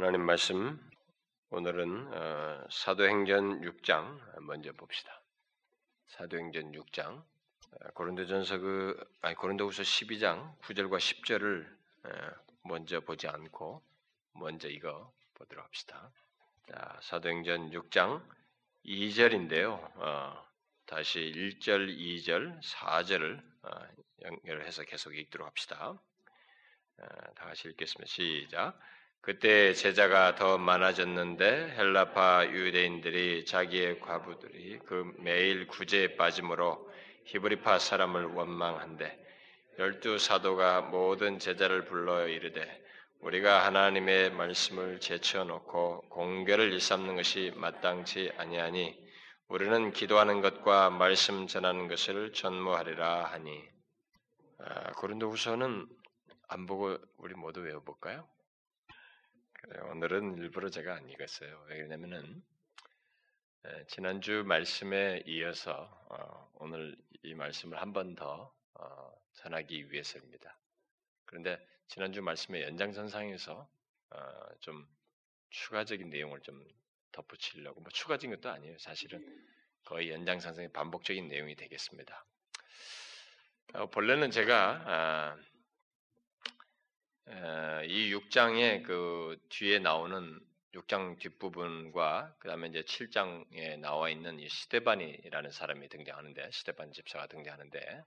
하나님 말씀 오늘은 어, 사도행전 6장 먼저 봅시다. 사도행전 6장 어, 고린도전서 그 아니 고린도후서 12장 9절과 10절을 어, 먼저 보지 않고 먼저 이거 보도록 합시다. 자, 사도행전 6장 2절인데요. 어, 다시 1절, 2절, 4절을 어, 연결해서 계속 읽도록 합시다. 어, 다 같이 읽겠습니다. 시작. 그때 제자가 더 많아졌는데 헬라파 유대인들이 자기의 과부들이 그 매일 구제에 빠짐으로 히브리파 사람을 원망한데 열두 사도가 모든 제자를 불러 이르되 우리가 하나님의 말씀을 제쳐 놓고 공개를 일삼는 것이 마땅치 아니하니 우리는 기도하는 것과 말씀 전하는 것을 전무하리라 하니 아, 고린도후서는 안 보고 우리 모두 외워볼까요? 오늘은 일부러 제가 안 읽었어요. 왜냐면은 지난주 말씀에 이어서 어, 오늘 이 말씀을 한 번 더 어, 전하기 위해서입니다. 그런데 지난주 말씀의 연장선상에서 어, 좀 추가적인 내용을 좀 덧붙이려고 뭐 추가적인 것도 아니에요. 사실은 거의 연장선상의 반복적인 내용이 되겠습니다. 본래는 제가 아, 이 6장의 그 뒤에 나오는 6장 뒷부분과 그 다음에 이제 7장에 나와 있는 이 시데반이라는 사람이 등장하는데 시데반 집사가 등장하는데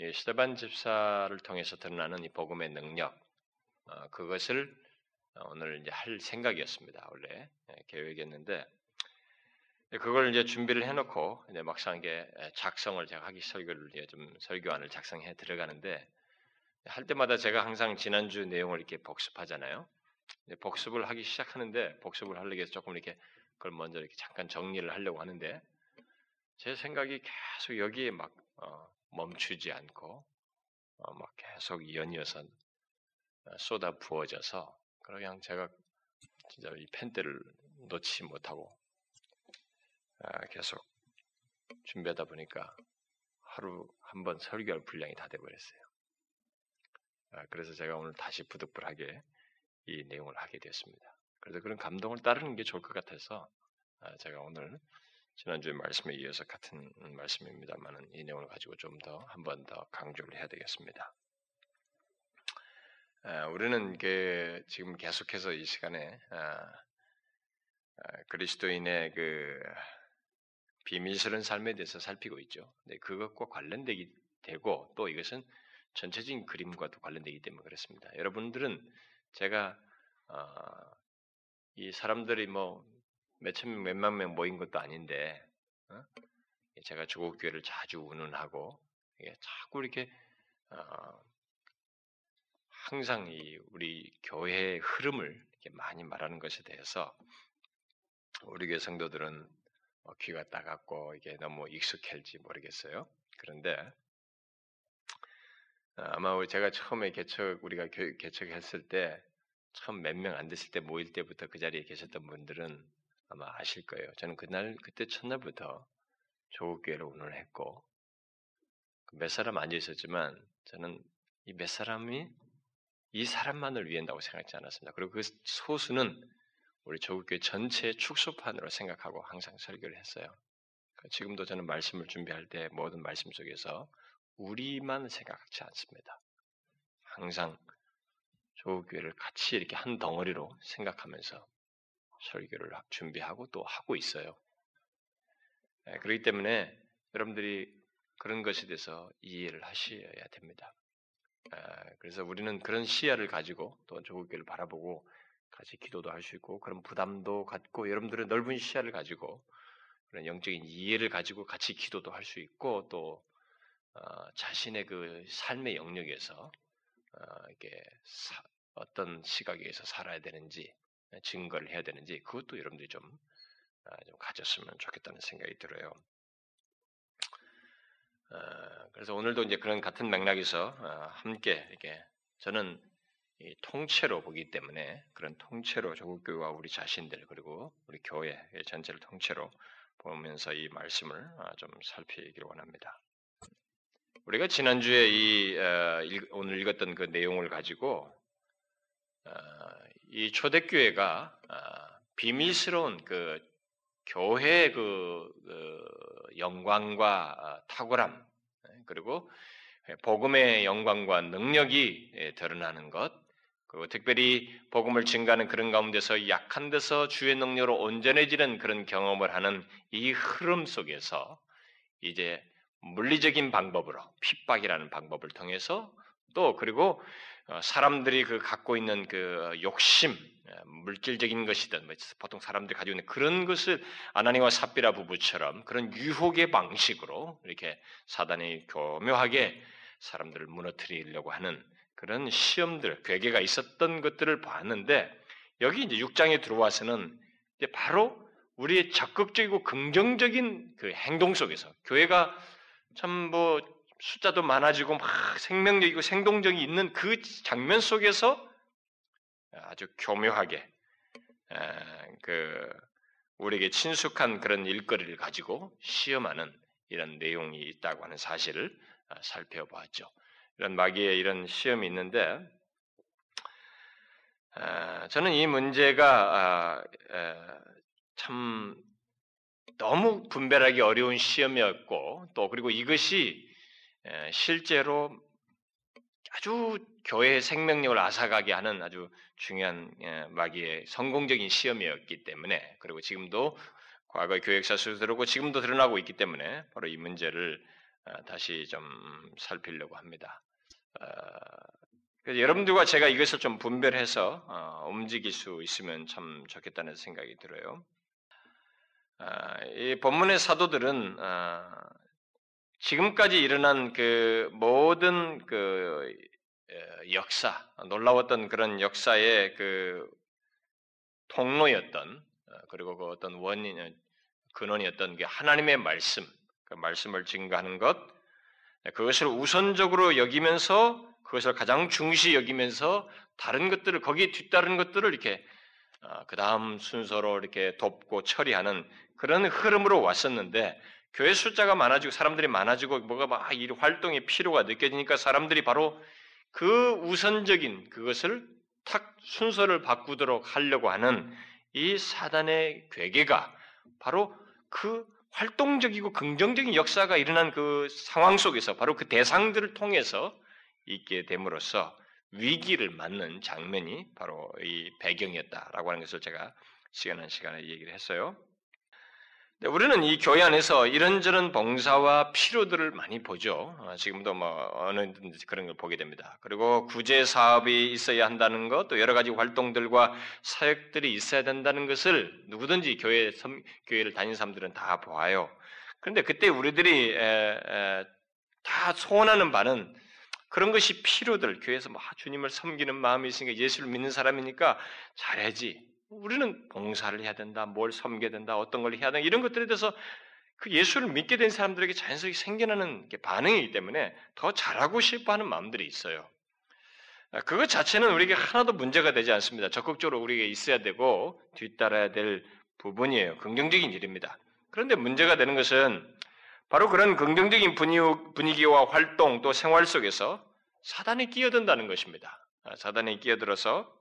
이 시데반 집사를 통해서 드러나는 이 복음의 능력 어, 그것을 오늘 이제 할 생각이었습니다 원래. 예, 계획이었는데 그걸 이제 준비를 해놓고 이제 막상 이게 작성을 제가 하기 설교를 이제 좀 설교안을 작성해 들어가는데 할 때마다 제가 항상 지난주 내용을 이렇게 복습하잖아요. 복습을 하기 시작하는데 복습을 하려고 해서 조금 이렇게 그걸 먼저 이렇게 잠깐 정리를 하려고 하는데 제 생각이 계속 여기에 막 어, 멈추지 않고 어, 막 계속 연이어서 어, 쏟아 부어져서 그냥 제가 진짜 이 펜대를 놓지 못하고 아, 계속 준비하다 보니까 하루 한 번 설교할 분량이 다 돼버렸어요. 아, 그래서 제가 오늘 다시 부득불하게 이 내용을 하게 되었습니다. 그래서 그런 감동을 따르는 게 좋을 것 같아서 아, 제가 오늘 지난주에 말씀에 이어서 같은 말씀입니다만은 이 내용을 가지고 좀 더 한 번 더 강조를 해야 되겠습니다. 아, 우리는 그 지금 계속해서 이 시간에 그리스도인의 그 비밀스러운 삶에 대해서 살피고 있죠. 네, 그것과 관련되기 되고 또 이것은 전체적인 그림과도 관련되기 때문에 그렇습니다. 여러분들은 제가 어, 이 사람들이 뭐 몇천 명, 몇만 명 모인 것도 아닌데 어? 제가 조국 교회를 자주 운운하고 자꾸 이렇게 어, 항상 이 우리 교회의 흐름을 많이 말하는 것에 대해서 우리 교회 성도들은 뭐 귀가 따갑고 이게 너무 익숙할지 모르겠어요. 그런데 어, 아마 제가 처음에 개척 우리가 개척했을 때 처음 몇 명 안 됐을 때 모일 때부터 그 자리에 계셨던 분들은 아마 아실 거예요. 저는 그날 그때 첫날부터 조국교회를 운을 했고 그몇 사람 앉아 있었지만 저는 이 몇 사람이 이 사람만을 위한다고 생각하지 않았습니다. 그리고 그 소수는 우리 조국교회 전체의 축소판으로 생각하고 항상 설교를 했어요. 그러니까 지금도 저는 말씀을 준비할 때 모든 말씀 속에서 우리만 생각하지 않습니다. 항상 조교회를 같이 이렇게 한 덩어리로 생각하면서 설교를 준비하고 또 하고 있어요. 네, 그렇기 때문에 여러분들이 그런 것에 대해서 이해를 하셔야 됩니다. 아, 그래서 우리는 그런 시야를 가지고 또 조국교를 바라보고 같이 기도도 할 수 있고 그런 부담도 갖고 여러분들은 넓은 시야를 가지고 그런 영적인 이해를 가지고 같이 기도도 할 수 있고 또 어, 자신의 그 삶의 영역에서 어, 이게 사, 어떤 시각에서 살아야 되는지 증거를 해야 되는지 그것도 여러분들이 좀, 어, 좀 가졌으면 좋겠다는 생각이 들어요. 어, 그래서 오늘도 이제 그런 같은 맥락에서 어, 함께 이렇게 저는 통째로 보기 때문에 그런 통째로 조국교회와 우리 자신들 그리고 우리 교회 전체를 통째로 보면서 이 말씀을 어, 좀 살피기를 원합니다. 우리가 지난주에 이 어, 오늘 읽었던 그 내용을 가지고 어, 이 초대교회가 아, 비밀스러운 그 교회 그, 그 영광과 아, 탁월함 그리고 복음의 영광과 능력이 예, 드러나는 것 그리고 특별히 복음을 증가하는 그런 가운데서 약한 데서 주의 능력으로 온전해지는 그런 경험을 하는 이 흐름 속에서 이제 물리적인 방법으로 핍박이라는 방법을 통해서 또 그리고 어, 사람들이 그 갖고 있는 그 욕심, 예, 물질적인 것이든 뭐 보통 사람들이 가지고 있는 그런 것을 아나니와 삽비라 부부처럼 그런 유혹의 방식으로 이렇게 사단이 교묘하게 사람들을 무너뜨리려고 하는 그런 시험들, 괴계가 있었던 것들을 봤는데 여기 이제 6장에 들어와서는 이제 바로 우리의 적극적이고 긍정적인 그 행동 속에서 교회가 참 뭐 숫자도 많아지고 막 생명력이고 생동적이 있는 그 장면 속에서 아주 교묘하게 그 우리에게 친숙한 그런 일거리를 가지고 시험하는 이런 내용이 있다고 하는 사실을 아, 살펴보았죠. 이런 마귀의 이런 시험이 있는데 저는 이 문제가 아, 참 너무 분별하기 어려운 시험이었고 또 그리고 이것이 실제로 아주 교회의 생명력을 앗아가게 하는 아주 중요한 마귀의 성공적인 시험이었기 때문에 그리고 지금도 과거의 교회 역사 속에서 들고 지금도 드러나고 있기 때문에 바로 이 문제를 어, 다시 좀 살피려고 합니다. 어, 여러분들과 제가 이것을 좀 분별해서 어, 움직일 수 있으면 참 좋겠다는 생각이 들어요. 이 본문의 사도들은 지금까지 일어난 그 모든 그 역사, 놀라웠던 그런 역사의 그 통로였던 그리고 그 어떤 원인, 근원이었던 게 하나님의 말씀, 그 말씀을 증거하는 것, 그것을 우선적으로 여기면서 그것을 가장 중시 여기면서 다른 것들을 거기에 뒤따른 것들을 이렇게 어, 그 다음 순서로 이렇게 돕고 처리하는 그런 흐름으로 왔었는데 교회 숫자가 많아지고 사람들이 많아지고 뭐가 막 이 활동의 필요가 느껴지니까 사람들이 바로 그 우선적인 그것을 탁 순서를 바꾸도록 하려고 하는 이 사단의 괴계가 바로 그 활동적이고 긍정적인 역사가 일어난 그 상황 속에서 바로 그 대상들을 통해서 있게 됨으로써 위기를 맞는 장면이 바로 이 배경이었다라고 하는 것을 제가 시간 한 시간에 얘기를 했어요. 우리는 이 교회 안에서 이런저런 봉사와 필요들을 많이 보죠. 어, 지금도 뭐 어느 그런 걸 보게 됩니다. 그리고 구제 사업이 있어야 한다는 것, 또 여러 가지 활동들과 사역들이 있어야 된다는 것을 누구든지 교회 교회를 다니는 사람들은 다 보아요. 그런데 그때 우리들이 에, 에, 다 소원하는 바는 그런 것이 필요들 교회에서 막 주님을 섬기는 마음이 있으니까 예수를 믿는 사람이니까 잘해지 우리는 봉사를 해야 된다, 뭘 섬겨야 된다, 어떤 걸 해야 된다, 이런 것들에 대해서 그 예수를 믿게 된 사람들에게 자연스럽게 생겨나는 반응이기 때문에 더 잘하고 싶어 하는 마음들이 있어요. 아, 그것 자체는 우리에게 하나도 문제가 되지 않습니다. 적극적으로 우리에게 있어야 되고 뒤따라야 될 부분이에요. 긍정적인 일입니다. 그런데 문제가 되는 것은 바로 그런 긍정적인 분위기와 활동 또 생활 속에서 사단이 끼어든다는 것입니다. 아, 사단이 끼어들어서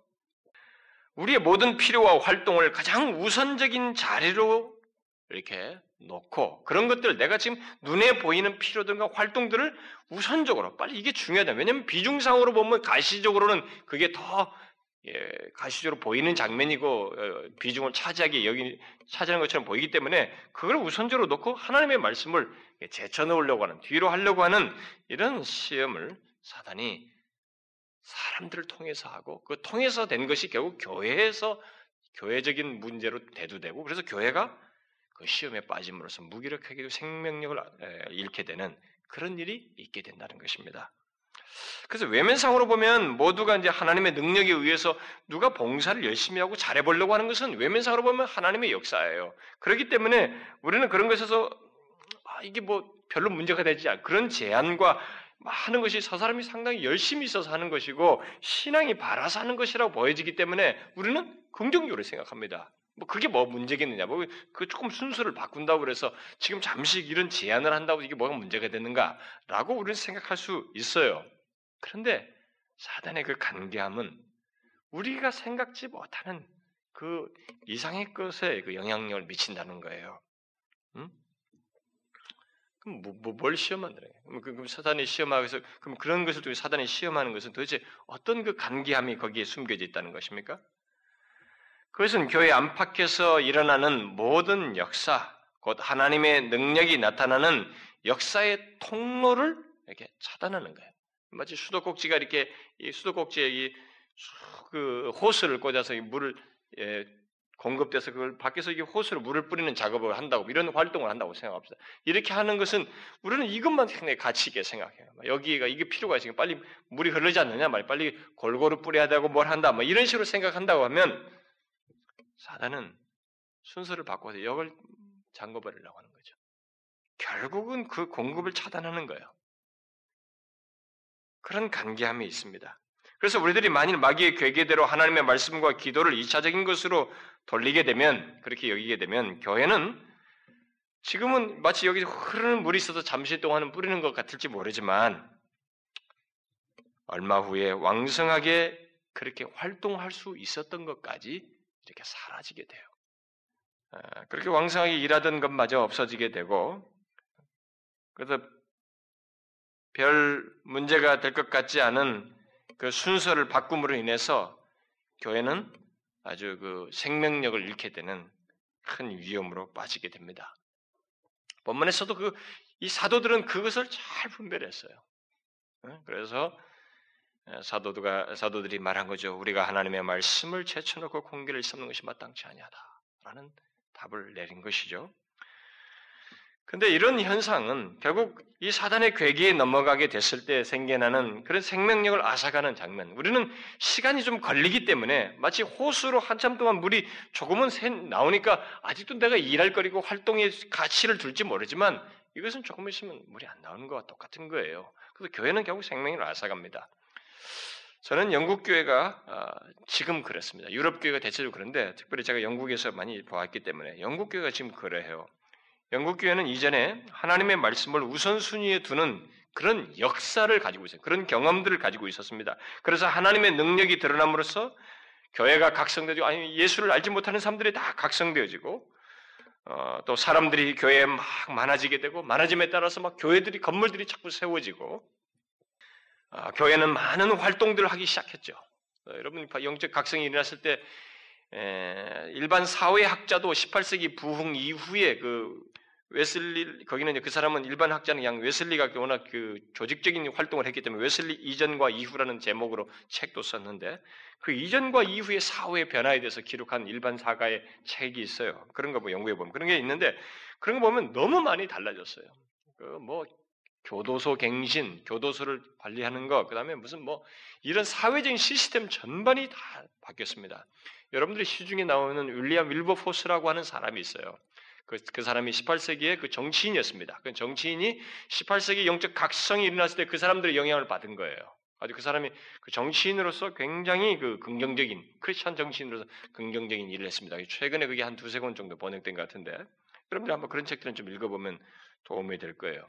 우리의 모든 필요와 활동을 가장 우선적인 자리로 이렇게 놓고 그런 것들 내가 지금 눈에 보이는 필요들과 활동들을 우선적으로 빨리 이게 중요하다. 왜냐하면 비중상으로 보면 가시적으로는 그게 더 예, 가시적으로 보이는 장면이고 어, 비중을 차지하게 여기 차지하는 것처럼 보이기 때문에 그걸 우선적으로 놓고 하나님의 말씀을 제쳐 넣으려고 하는 뒤로 하려고 하는 이런 시험을 사단이 사람들을 통해서 하고 그 통해서 된 것이 결국 교회에서 교회적인 문제로 대두되고 그래서 교회가 그 시험에 빠짐으로써 무기력하게도 생명력을 잃게 되는 그런 일이 있게 된다는 것입니다. 그래서 외면상으로 보면 모두가 이제 하나님의 능력에 의해서 누가 봉사를 열심히 하고 잘해보려고 하는 것은 외면상으로 보면 하나님의 역사예요. 그렇기 때문에 우리는 그런 것에서 아, 이게 뭐 별로 문제가 되지 않 그런 제안과 하는 것이 저 사람이 상당히 열심히 있어서 하는 것이고 신앙이 바라서 하는 것이라고 보여지기 때문에 우리는 긍정적으로 생각합니다. 뭐 그게 뭐 문제겠느냐? 뭐 그 조금 순서를 바꾼다고 그래서 지금 잠시 이런 제안을 한다고 이게 뭐가 문제가 되는가라고 우리는 생각할 수 있어요. 그런데 사단의 그 간계함은 우리가 생각지 못하는 그 이상의 것에 그 영향력을 미친다는 거예요. 응? 그럼 뭐, 뭐, 뭘 시험한다는 거예요? 그럼, 그 사단이 시험하면서 그럼 그런 것을 통해 사단이 시험하는 것은 도대체 어떤 그 간계함이 거기에 숨겨져 있다는 것입니까? 그것은 교회 안팎에서 일어나는 모든 역사, 곧 하나님의 능력이 나타나는 역사의 통로를 이렇게 차단하는 거예요. 마치 수도꼭지가 이렇게 이 수도꼭지에 이 그 호스를 꽂아서 이 물을 예, 공급돼서 그걸 밖에서 이 호스로 물을 뿌리는 작업을 한다고 이런 활동을 한다고 생각합시다. 이렇게 하는 것은 우리는 이것만 굉장히 가치 있게 생각해요. 여기가 이게 필요가 있으니까 빨리 물이 흐르지 않느냐 말 빨리 골고루 뿌려야 되고 뭘 한다 뭐 이런 식으로 생각한다고 하면 사단은 순서를 바꿔서 역을 잠궈버리려고 하는 거죠. 결국은 그 공급을 차단하는 거예요. 그런 간계함이 있습니다. 그래서 우리들이 만일 마귀의 괴계대로 하나님의 말씀과 기도를 2차적인 것으로 돌리게 되면, 그렇게 여기게 되면, 교회는 지금은 마치 여기 흐르는 물이 있어서 잠시 동안은 뿌리는 것 같을지 모르지만, 얼마 후에 왕성하게 그렇게 활동할 수 있었던 것까지 이렇게 사라지게 돼요. 아, 그렇게 왕성하게 일하던 것마저 없어지게 되고, 그래서 별 문제가 될 것 같지 않은 그 순서를 바꿈으로 인해서 교회는 아주 그 생명력을 잃게 되는 큰 위험으로 빠지게 됩니다. 본문에서도 그 이 사도들은 그것을 잘 분별했어요. 그래서 사도가 사도들이 말한 거죠. 우리가 하나님의 말씀을 제쳐놓고 공개를 삼는 것이 마땅치 아니하다라는 답을 내린 것이죠. 근데 이런 현상은 결국 이 사단의 괴기에 넘어가게 됐을 때 생겨나는 그런 생명력을 앗아가는 장면. 우리는 시간이 좀 걸리기 때문에 마치 호수로 한참 동안 물이 조금은 나오니까 아직도 내가 일할 거리고 활동의 가치를 둘지 모르지만 이것은 조금 있으면 물이 안 나오는 것과 똑같은 거예요. 그래서 교회는 결국 생명을 앗아갑니다. 저는 영국 교회가 아, 지금 그렇습니다. 유럽 교회가 대체적으로 그런데 특별히 제가 영국에서 많이 보았기 때문에 영국 교회가 지금 그래요. 영국 교회는 이전에 하나님의 말씀을 우선순위에 두는 그런 역사를 가지고 있어요. 그런 경험들을 가지고 있었습니다. 그래서 하나님의 능력이 드러남으로써 교회가 각성되고 아니 예수를 알지 못하는 사람들이 다 각성되어지고 어, 또 사람들이 교회에 막 많아지게 되고 많아짐에 따라서 막 교회들이 건물들이 자꾸 세워지고 어, 교회는 많은 활동들을 하기 시작했죠. 어, 여러분 영적 각성이 일어났을 때 에, 일반 사회학자도 18세기 부흥 이후에 그 웨슬리 거기는 그 사람은 일반 학자는 그냥 웨슬리가 워낙 그 조직적인 활동을 했기 때문에 웨슬리 이전과 이후라는 제목으로 책도 썼는데 그 이전과 이후의 사회 변화에 대해서 기록한 일반 사가의 책이 있어요. 그런 거 뭐 연구해 보면 그런 게 있는데 그런 거 보면 너무 많이 달라졌어요. 그 뭐 교도소 갱신, 교도소를 관리하는 거, 그 다음에 무슨 뭐 이런 사회적인 시스템 전반이 다 바뀌었습니다. 여러분들이 시중에 나오는 윌리엄 윌버포스라고 하는 사람이 있어요. 그, 그 사람이 18세기의 그 정치인이었습니다. 그 정치인이 18세기 영적 각성이 일어났을 때 그 사람들의 영향을 받은 거예요. 아주 그 사람이 그 정치인으로서 굉장히 그 긍정적인 크리스천 정치인으로서 긍정적인 일을 했습니다. 최근에 그게 한 두세 권 정도 번역된 것 같은데 여러분들 한번 그런 책들은 좀 읽어보면 도움이 될 거예요.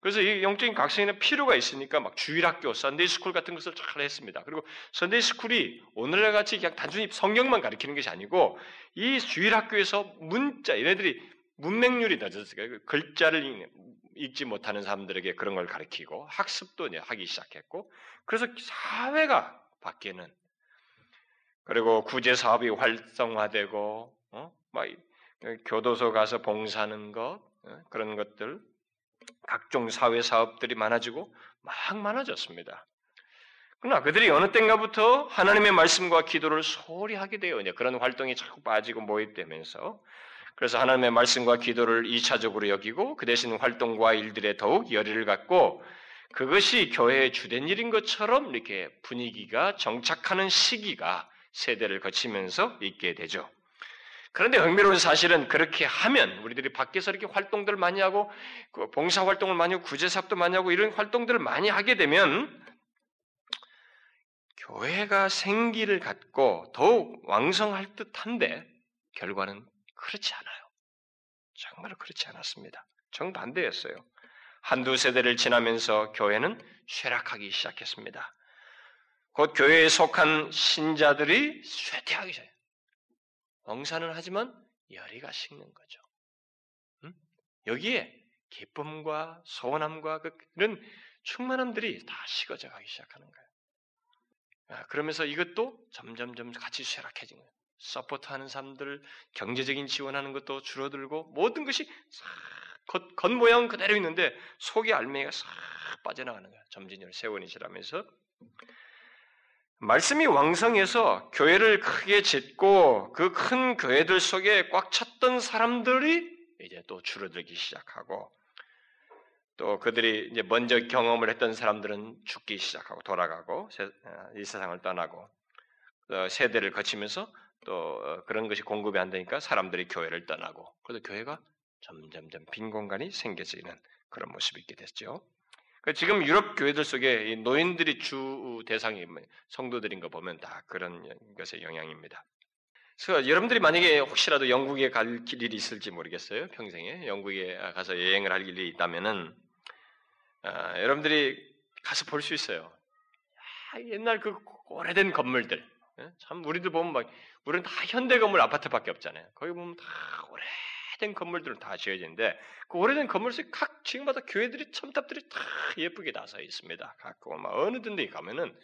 그래서 이 영적인 각성에는 필요가 있으니까 막 주일학교, Sunday school 같은 것을 잘 했습니다. 그리고 Sunday school이 오늘날 같이 그냥 단순히 성경만 가르치는 것이 아니고 이 주일학교에서 문자 얘네들이 문맹률이 낮았으니까 그 글자를 읽지 못하는 사람들에게 그런 걸 가르치고 학습도 하기 시작했고 그래서 사회가 바뀌는 그리고 구제 사업이 활성화되고 어? 막 교도소 가서 봉사하는 것 어? 그런 것들 각종 사회 사업들이 많아지고 막 많아졌습니다. 그러나 그들이 어느 때인가부터 하나님의 말씀과 기도를 소홀히 하게 되어 그런 활동이 자꾸 빠지고 모입되면서 그래서 하나님의 말씀과 기도를 2차적으로 여기고 그 대신 활동과 일들에 더욱 열의를 갖고 그것이 교회의 주된 일인 것처럼 이렇게 분위기가 정착하는 시기가 세대를 거치면서 있게 되죠. 그런데 흥미로운 사실은 그렇게 하면 우리들이 밖에서 이렇게 활동들을 많이 하고 그 봉사 활동을 많이 하고 구제사업도 많이 하고 이런 활동들을 많이 하게 되면 교회가 생기를 갖고 더욱 왕성할 듯한데 결과는 그렇지 않아요. 정말로 그렇지 않았습니다. 정반대였어요. 한두 세대를 지나면서 교회는 쇠락하기 시작했습니다. 곧 교회에 속한 신자들이 쇠퇴하기 전에 봉사는 하지만 열이가 식는 거죠. 음? 여기에 기쁨과 소원함과 그 그런 충만함들이 다 식어져 가기 시작하는 거예요. 아, 그러면서 이것도 점점점 같이 쇠락해진 거예요. 서포트하는 사람들, 경제적인 지원하는 것도 줄어들고 모든 것이 싹 겉모양 그대로 있는데 속의 알맹이가 싹 빠져나가는 거예요. 점진열 세원이시라면서 말씀이 왕성해서 교회를 크게 짓고 그 큰 교회들 속에 꽉 찼던 사람들이 이제 또 줄어들기 시작하고 또 그들이 이제 먼저 경험을 했던 사람들은 죽기 시작하고 돌아가고 어, 이 세상을 떠나고 세대를 거치면서 또 어, 그런 것이 공급이 안 되니까 사람들이 교회를 떠나고 그래서 교회가 점점점 빈 공간이 생겨지는 그런 모습이 있게 됐죠. 그 지금 유럽 교회들 속에 노인들이 주 대상이 성도들인 거 보면 다 그런 것의 영향입니다. 그래서 여러분들이 만약에 혹시라도 영국에 갈 길이 있을지 모르겠어요. 평생에 영국에 가서 여행을 할 일이 있다면은 아, 여러분들이 가서 볼 수 있어요. 야, 옛날 그 오래된 건물들. 예? 참 우리들 보면 막 우리는 다 현대 건물 아파트밖에 없잖아요. 거기 보면 다 오래된 건물들은 다 지어지는데 그 오래된 건물 속에 각 지역마다 교회들이 첨탑들이 다 예쁘게 나서 있습니다. 갖고 막 어느 든데 가면은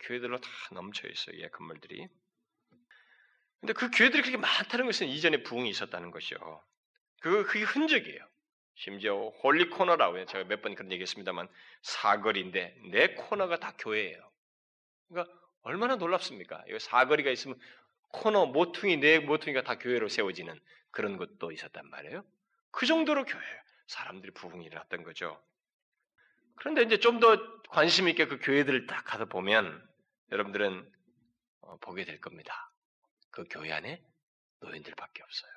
교회들로 다 넘쳐 있어요. 이 건물들이. 근데 그 교회들이 그렇게 많다는 것은 이전에 부흥이 있었다는 것이요. 그 그게 흔적이에요. 심지어 holy corner라고 제가 몇 번 그런 얘기했습니다만 사거리인데 네 코너가 다 교회예요. 그러니까 얼마나 놀랍습니까? 이 사거리가 있으면 코너 모퉁이 네 모퉁이가 다 교회로 세워지는 그런 것도 있었단 말이에요. 그 정도로 교회 사람들이 부흥이 일어났던 거죠. 그런데 이제 좀 더 관심 있게 그 교회들을 딱 가서 보면 여러분들은 어, 보게 될 겁니다. 그 교회 안에 노인들밖에 없어요.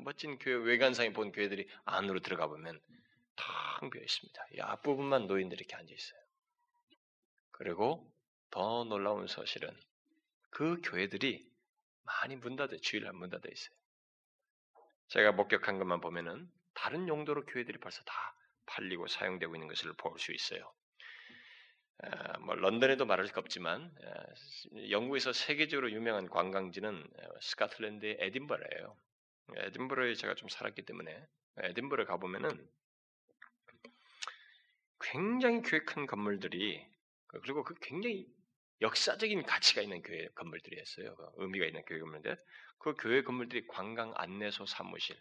멋진 교회 외관상에 본 교회들이 안으로 들어가 보면 텅 비어 있습니다. 이 앞부분만 노인들이 이렇게 앉아 있어요. 그리고 더 놀라운 사실은 그 교회들이 많이 문 닫아 주일날 문 닫아 있어요. 제가 목격한 것만 보면은 다른 용도로 교회들이 벌써 다 팔리고 사용되고 있는 것을 볼 수 있어요. 어, 뭐 런던에도 말할 것 없지만 어, 영국에서 세계적으로 유명한 관광지는 스카틀랜드의 에딘버러예요. 에딘버러에 제가 좀 살았기 때문에 에딘버러 가 보면은 굉장히 교회 큰 건물들이 그리고 그 굉장히 역사적인 가치가 있는 교회 건물들이었어요. 그 의미가 있는 교회 건물인데 그 교회 건물들이 관광 안내소 사무실,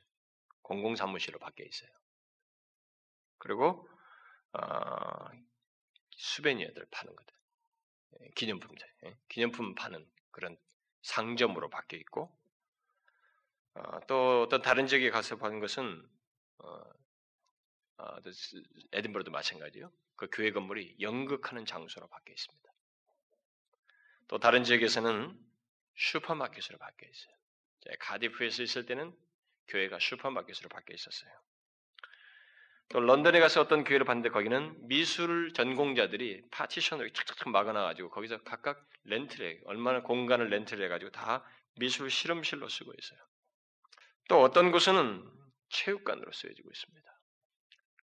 공공 사무실로 바뀌어 있어요. 그리고 어, 수베니어들 파는 것들, 예, 기념품들, 예, 기념품 파는 그런 상점으로 바뀌어 있고 어, 또 어떤 다른 지역에 가서 보는 것은 어, 어, 에든버러도 마찬가지요. 그 교회 건물이 연극하는 장소로 바뀌어 있습니다. 또 다른 지역에서는 슈퍼마켓으로 바뀌어 있어요. 가디프에서 있을 때는 교회가 슈퍼마켓으로 바뀌어 있었어요. 또 런던에 가서 어떤 교회를 봤는데 거기는 미술 전공자들이 파티션으로 착착착 막아놔가지고 거기서 각각 렌트를 얼마나 공간을 렌트를 해가지고 다 미술 실험실로 쓰고 있어요. 또 어떤 곳은 체육관으로 쓰여지고 있습니다.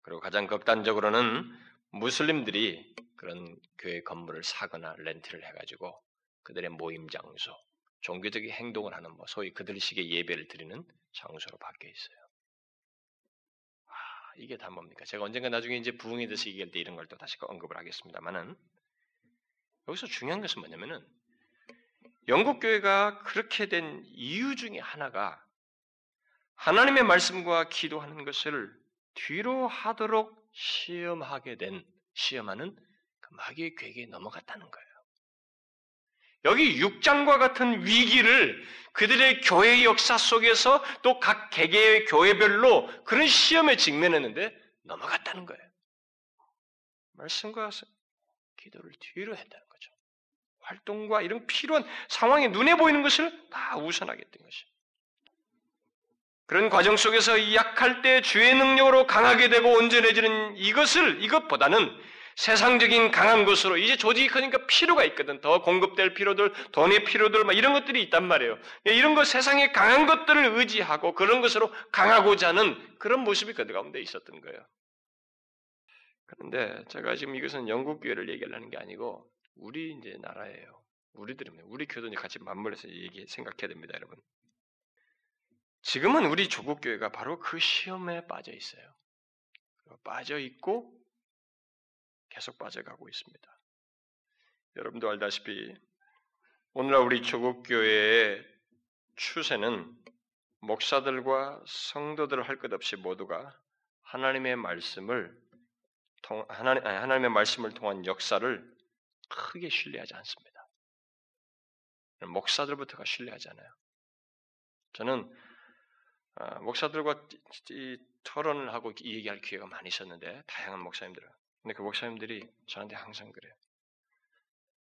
그리고 가장 극단적으로는 무슬림들이 그런 교회 건물을 사거나 렌트를 해가지고 그들의 모임 장소, 종교적인 행동을 하는 뭐 소위 그들식의 예배를 드리는 장소로 바뀌어 있어요. 아, 이게 다 뭡니까? 제가 언젠가 나중에 이제 부흥에 대해서 얘기할 때 이런 걸 또 다시 언급을 하겠습니다만은 여기서 중요한 것은 뭐냐면은 영국 교회가 그렇게 된 이유 중에 하나가 하나님의 말씀과 기도하는 것을 뒤로 하도록 시험하게 된 시험하는 그 마귀의 괴계에 넘어갔다는 거예요. 여기 6장과 같은 위기를 그들의 교회의 역사 속에서 또 각 개개의 교회별로 그런 시험에 직면했는데 넘어갔다는 거예요. 말씀과 기도를 뒤로 했다는 거죠. 활동과 이런 필요한 상황이 눈에 보이는 것을 다 우선하게 된 것이죠. 그런 과정 속에서 약할 때 주의 능력으로 강하게 되고 온전해지는 이것을 이것보다는 세상적인 강한 것으로 이제 조직이 크니까 필요가 있거든. 더 공급될 필요들, 돈의 필요들, 막 이런 것들이 있단 말이에요. 이런 것 세상에 강한 것들을 의지하고 그런 것으로 강하고자 하는 그런 모습이 그들 가운데 있었던 거예요. 그런데 제가 지금 이것은 영국 교회를 얘기하려는 게 아니고 우리 이제 나라예요. 우리들입니다. 우리 교도니 같이 맞물려서 얘기 생각해야 됩니다, 여러분. 지금은 우리 조국 교회가 바로 그 시험에 빠져 있어요. 빠져 있고 계속 빠져가고 있습니다. 여러분도 알다시피 오늘날 우리 조국 교회의 추세는 목사들과 성도들 할 것 없이 모두가 하나님의 말씀을 통, 하나님, 아니, 하나님의 말씀을 통한 역사를 크게 신뢰하지 않습니다. 목사들부터가 신뢰하잖아요. 저는 어, 목사들과 이, 토론을 하고 이 얘기할 기회가 많이 있었는데 다양한 목사님들. 근데 그 목사님들이 저한테 항상 그래요.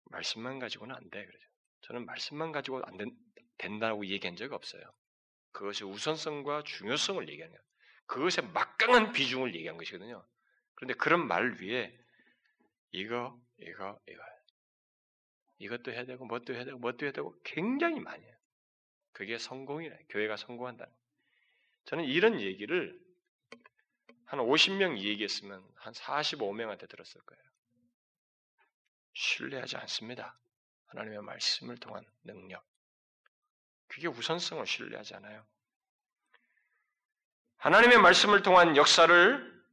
말씀만 가지고는 안 돼. 그러죠. 저는 말씀만 가지고 안 된, 된다고 얘기한 적 없어요. 그것의 우선성과 중요성을 얘기하는 거예요. 그것의 막강한 비중을 얘기한 것이거든요. 그런데 그런 말 위에 이거, 이거, 이거. 이것도 해야 되고, 뭣도 해야 되고, 뭣도 해야 되고, 굉장히 많이 해요. 그게 성공이래. 교회가 성공한다는. 저는 이런 얘기를 한 50명 얘기했으면 한 45명한테 들었을 거예요. 신뢰하지 않습니다. 하나님의 말씀을 통한 능력. 그게 우선성을 신뢰하지 않아요. 하나님의 말씀을 통한 역사를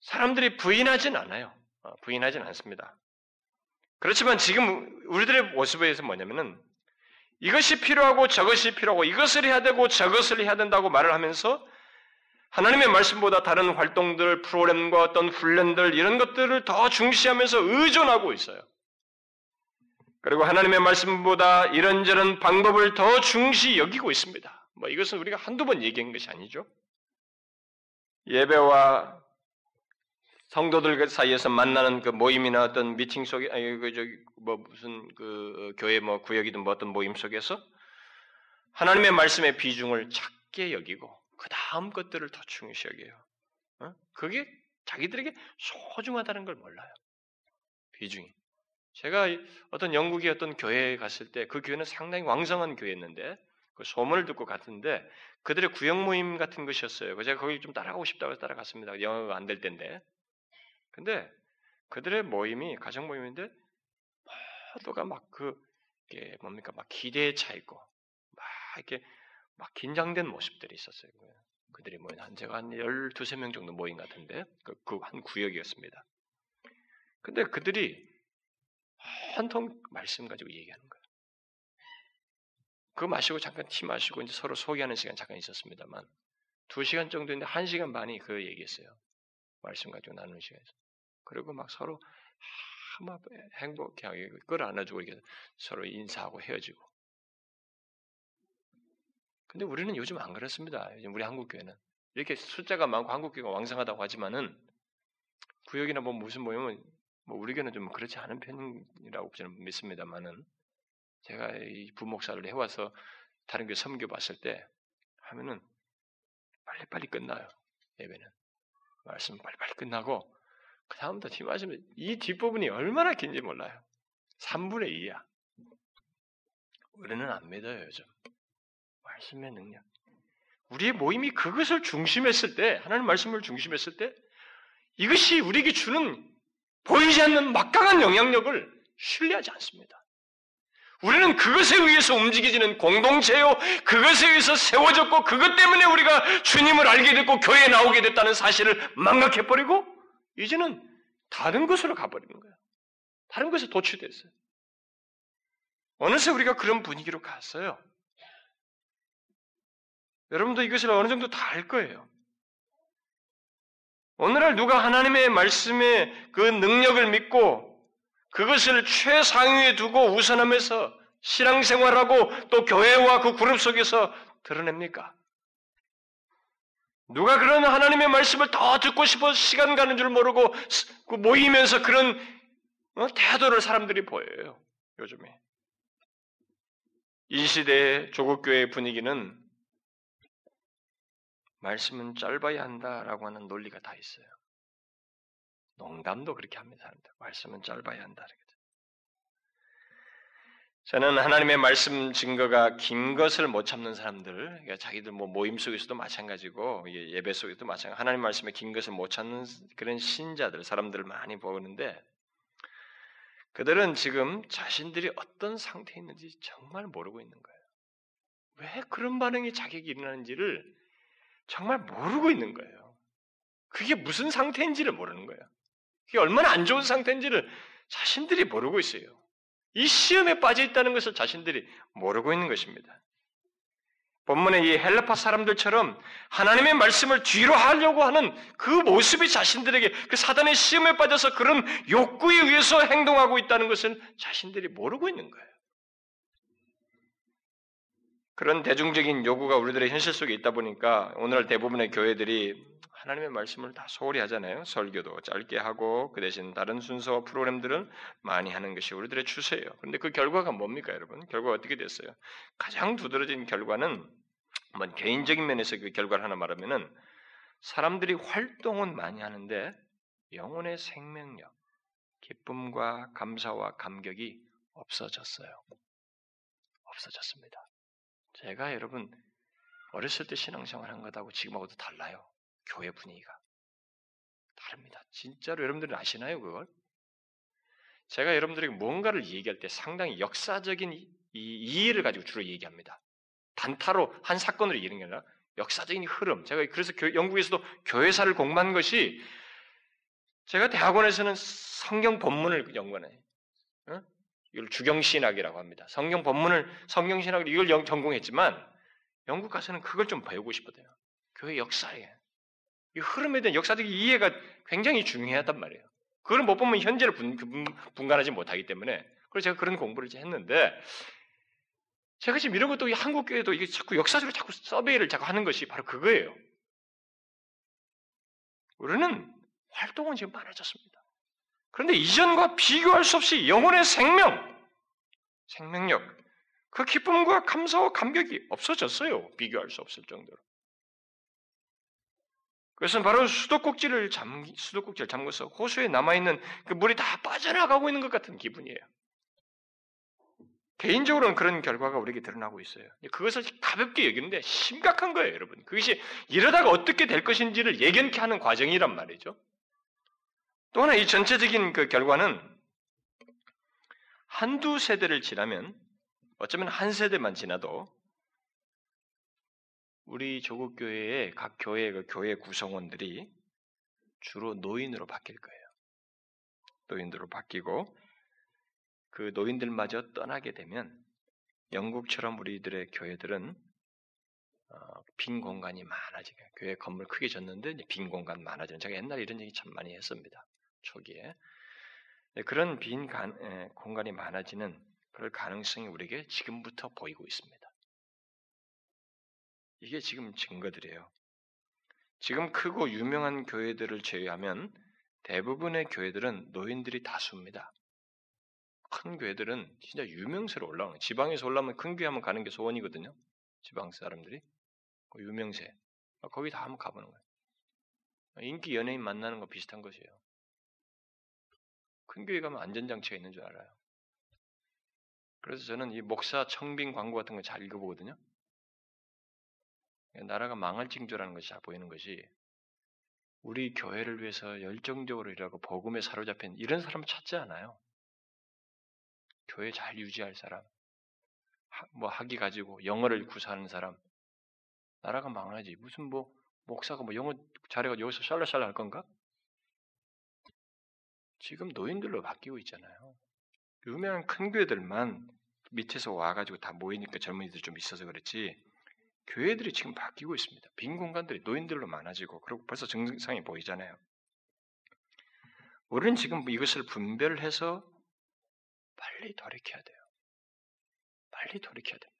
사람들이 부인하진 않아요. 어, 부인하진 않습니다. 그렇지만 지금 우리들의 모습에서 뭐냐면은 이것이 필요하고 저것이 필요하고 이것을 해야 되고 저것을 해야 된다고 말을 하면서 하나님의 말씀보다 다른 활동들, 프로그램과 어떤 훈련들 이런 것들을 더 중시하면서 의존하고 있어요. 그리고 하나님의 말씀보다 이런저런 방법을 더 중시 여기고 있습니다. 뭐 이것은 우리가 한두 번 얘기한 것이 아니죠. 예배와 성도들 사이에서 만나는 그 모임이나 어떤 미팅 속에 아니 그 저기 뭐 무슨 그 교회 뭐 구역이든 뭐 어떤 모임 속에서 하나님의 말씀의 비중을 작게 여기고 그 다음 것들을 더 중요시 여겨요. 어? 그게 자기들에게 소중하다는 걸 몰라요. 비중이. 제가 어떤 영국의 어떤 교회에 갔을 때 그 교회는 상당히 왕성한 교회였는데 그 소문을 듣고 갔는데 그들의 구역 모임 같은 것이었어요. 제가 거기 좀 따라가고 싶다고 해서 따라갔습니다. 영어가 안될 때인데. 근데 그들의 모임이 가정 모임인데 모두가 막 그 뭡니까 막 기대에 차 있고 막 이렇게 막 긴장된 모습들이 있었어요. 그들이 모인 한 제가 한 12, 명 정도 모인 같은데 그한 그 구역이었습니다. 근데 그들이 한 통 말씀 가지고 얘기하는 거예요. 그거 마시고 잠깐 티 마시고 이제 서로 소개하는 시간 잠깐 있었습니다만 두 시간 정도인데 한 시간 반이 그 얘기했어요. 말씀 가지고 나누는 시간에서. 그리고 막 서로 막 행복하게 끌어안아주고 이렇게 서로 인사하고 헤어지고 근데 우리는 요즘 안 그렇습니다. 요즘 우리 한국 교회는. 이렇게 숫자가 많고 한국 교회가 왕성하다고 하지만은 구역이나 뭐 무슨 모임은 뭐 우리 교회는 좀 그렇지 않은 편이라고 저는 믿습니다만은 제가 이 부목사를 해와서 다른 교회 섬겨봤을 때 하면은 빨리빨리 끝나요 예배는. 말씀 빨리빨리 끝나고 그 다음부터 뒷말씀이 이 뒷부분이 얼마나 긴지 몰라요. 3분의 2야. 우리는 안 믿어요 요즘 말씀의 능력. 우리의 모임이 그것을 중심했을 때, 하나님 말씀을 중심했을 때, 이것이 우리에게 주는 보이지 않는 막강한 영향력을 신뢰하지 않습니다. 우리는 그것에 의해서 움직이지는 공동체요, 그것에 의해서 세워졌고, 그것 때문에 우리가 주님을 알게 됐고, 교회에 나오게 됐다는 사실을 망각해버리고, 이제는 다른 곳으로 가버리는 거예요. 다른 곳에 도취됐어요. 어느새 우리가 그런 분위기로 갔어요. 여러분도 이것을 어느 정도 다 알 거예요. 오늘날 누가 하나님의 말씀의 그 능력을 믿고 그것을 최상위에 두고 우선하면서 신앙생활하고 또 교회와 그 그룹 속에서 드러냅니까? 누가 그런 하나님의 말씀을 더 듣고 싶어 시간 가는 줄 모르고 그 모이면서 그런 어, 태도를 사람들이 보여요. 요즘에. 이 시대의 조국교회의 분위기는 말씀은 짧아야 한다라고 하는 논리가 다 있어요. 농담도 그렇게 합니다. 사람들. 말씀은 짧아야 한다. 저는 하나님의 말씀 증거가 긴 것을 못 참는 사람들, 그러니까 자기들 뭐 모임 속에서도 마찬가지고 예배 속에서도 마찬가지. 하나님 말씀에 긴 것을 못 참는 그런 신자들, 사람들을 많이 보는데 그들은 지금 자신들이 어떤 상태에 있는지 정말 모르고 있는 거예요. 왜 그런 반응이 자격이 일어나는지를 정말 모르고 있는 거예요. 그게 무슨 상태인지를 모르는 거예요. 그게 얼마나 안 좋은 상태인지를 자신들이 모르고 있어요. 이 시험에 빠져 있다는 것을 자신들이 모르고 있는 것입니다. 본문의 이 헬라파 사람들처럼 하나님의 말씀을 뒤로 하려고 하는 그 모습이 자신들에게 그 사단의 시험에 빠져서 그런 욕구에 의해서 행동하고 있다는 것을 자신들이 모르고 있는 거예요. 그런 대중적인 요구가 우리들의 현실 속에 있다 보니까 오늘날 대부분의 교회들이 하나님의 말씀을 다 소홀히 하잖아요. 설교도 짧게 하고 그 대신 다른 순서와 프로그램들은 많이 하는 것이 우리들의 추세예요. 그런데 그 결과가 뭡니까, 여러분? 결과가 어떻게 됐어요? 가장 두드러진 결과는 뭐 개인적인 면에서 그 결과를 하나 말하면은 사람들이 활동은 많이 하는데 영혼의 생명력, 기쁨과 감사와 감격이 없어졌어요. 없어졌습니다. 제가 여러분 어렸을 때 신앙생활 한 것하고 지금하고도 달라요. 교회 분위기가. 다릅니다. 진짜로 여러분들은 아시나요, 그걸? 제가 여러분들에게 뭔가를 얘기할 때 상당히 역사적인 이, 이해를 가지고 주로 얘기합니다. 단타로 한 사건으로 얘기하는 게 아니라 역사적인 흐름. 제가 그래서 교, 영국에서도 교회사를 공부한 것이 제가 대학원에서는 성경 본문을 연구하네. 어? 이걸 주경신학이라고 합니다. 성경 본문을 성경신학을 이걸 전공했지만 영국 가서는 그걸 좀 배우고 싶거든요. 교회 역사에 이 흐름에 대한 역사적 이해가 굉장히 중요하단 말이에요. 그걸 못 보면 현재를 분, 분간하지 못하기 때문에 그래서 제가 그런 공부를 했는데 제가 지금 이런 것도 한국 교회도 이게 자꾸 역사적으로 자꾸 서베이를 자꾸 하는 것이 바로 그거예요. 우리는 활동은 지금 많아졌습니다. 그런데 이전과 비교할 수 없이 영혼의 생명, 생명력, 그 기쁨과 감사와 감격이 없어졌어요. 비교할 수 없을 정도로. 그것은 바로 수도꼭지를 잠 수도꼭지를 잠궈서 호수에 남아 있는 그 물이 다 빠져나가고 있는 것 같은 기분이에요. 개인적으로는 그런 결과가 우리에게 드러나고 있어요. 그것을 가볍게 여기는데 심각한 거예요, 여러분. 그것이 이러다가 어떻게 될 것인지를 예견케 하는 과정이란 말이죠. 또 하나 이 전체적인 그 결과는 한두 세대를 지나면 어쩌면 한 세대만 지나도 우리 조국 교회의 각 교회의 그 교회 구성원들이 주로 노인으로 바뀔 거예요. 노인으로 바뀌고 그 노인들마저 떠나게 되면 영국처럼 우리들의 교회들은 어, 빈 공간이 많아지게 교회 건물 크게 졌는데 빈 공간 많아지는 제가 옛날에 이런 얘기 참 많이 했습니다 초기에 네, 그런 빈 공간이 많아지는 그럴 가능성이 우리에게 지금부터 보이고 있습니다. 이게 지금 증거들이에요. 지금 크고 유명한 교회들을 제외하면 대부분의 교회들은 노인들이 다수입니다. 큰 교회들은 진짜 유명세로 올라오는 지방에서 올라오면 큰 교회 한번 가는 게 소원이거든요. 지방 사람들이 그 유명세 거기 다 한번 가보는 거예요. 인기 연예인 만나는 거 비슷한 것이에요. 큰 교회 가면 안전장치가 있는 줄 알아요. 그래서 저는 이 목사 청빙 광고 같은 거 잘 읽어보거든요. 나라가 망할 징조라는 것이 잘 보이는 것이 우리 교회를 위해서 열정적으로 일하고 복음에 사로잡힌 이런 사람 찾지 않아요. 교회 잘 유지할 사람, 뭐 학위 가지고 영어를 구사하는 사람, 나라가 망하지. 무슨 뭐 목사가 뭐 영어 잘해가지고 여기서 샬라샬라 할 건가? 지금 노인들로 바뀌고 있잖아요. 유명한 큰 교회들만 밑에서 와가지고 다 모이니까 젊은이들 좀 있어서 그렇지 교회들이 지금 바뀌고 있습니다. 빈 공간들이 노인들로 많아지고 그리고 벌써 증상이 보이잖아요. 우리는 지금 이것을 분별해서 빨리 돌이켜야 돼요. 빨리 돌이켜야 됩니다.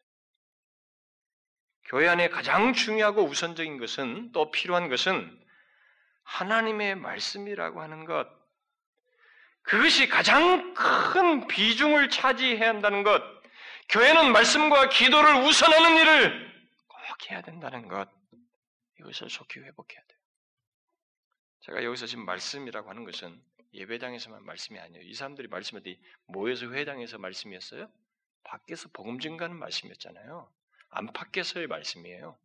교회 안에 가장 중요하고 우선적인 것은 또 필요한 것은 하나님의 말씀이라고 하는 것. 그것이 가장 큰 비중을 차지해야 한다는 것. 교회는 말씀과 기도를 우선하는 일을 회복해야 된다는 것, 이것을 속히 회복해야 돼요. 제가 여기서 지금 말씀이라고 하는 것은 예배당에서만 말씀이 아니에요. 이 사람들이 때 모여서 회당에서 말씀이었어요? 밖에서 복음 증가하는 말씀이었잖아요. 안팎에서의 말씀이에요.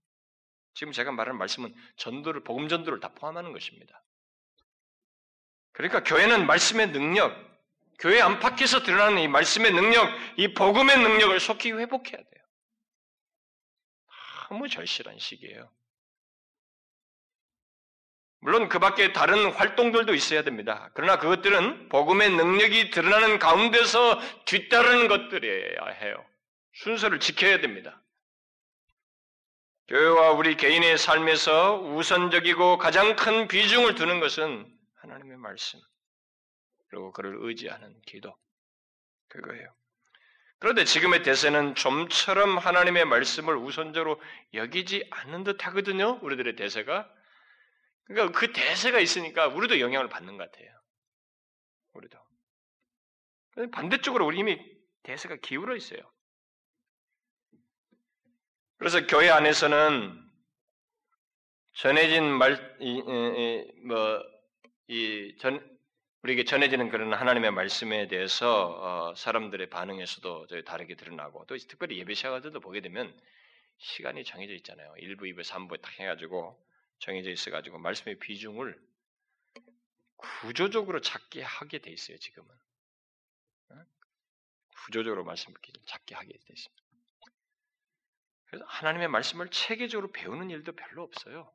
지금 제가 말하는 말씀은 전도를 복음 전도를 다 포함하는 것입니다. 그러니까 교회는 말씀의 능력, 교회 안팎에서 드러나는 이 말씀의 능력, 이 복음의 능력을 속히 회복해야 돼요. 너무 절실한 시기예요. 물론 그 밖에 다른 활동들도 있어야 됩니다. 그러나 그것들은 복음의 능력이 드러나는 가운데서 뒤따르는 것들이어야 해요. 순서를 지켜야 됩니다. 교회와 우리 개인의 삶에서 우선적이고 가장 큰 비중을 두는 것은 하나님의 말씀, 그리고 그를 의지하는 기도, 그거예요. 그런데 지금의 대세는 좀처럼 하나님의 말씀을 우선적으로 여기지 않는 듯 하거든요, 우리들의 대세가. 그러니까 그 대세가 있으니까 우리도 영향을 받는 것 같아요. 우리도. 반대쪽으로 우리 이미 대세가 기울어 있어요. 그래서 교회 안에서는 전해진 말, 이, 이, 뭐, 이, 전, 우리에게 전해지는 그런 하나님의 말씀에 대해서 어, 사람들의 반응에서도 다르게 드러나고 또 특별히 예배 시간들도 보게 되면 시간이 정해져 있잖아요. 1부, 2부, 3부 딱 해가지고 정해져 있어가지고 말씀의 비중을 구조적으로 작게 하게 돼 있어요. 지금은 구조적으로 말씀을 작게 하게 돼 있습니다. 그래서 하나님의 말씀을 체계적으로 배우는 일도 별로 없어요.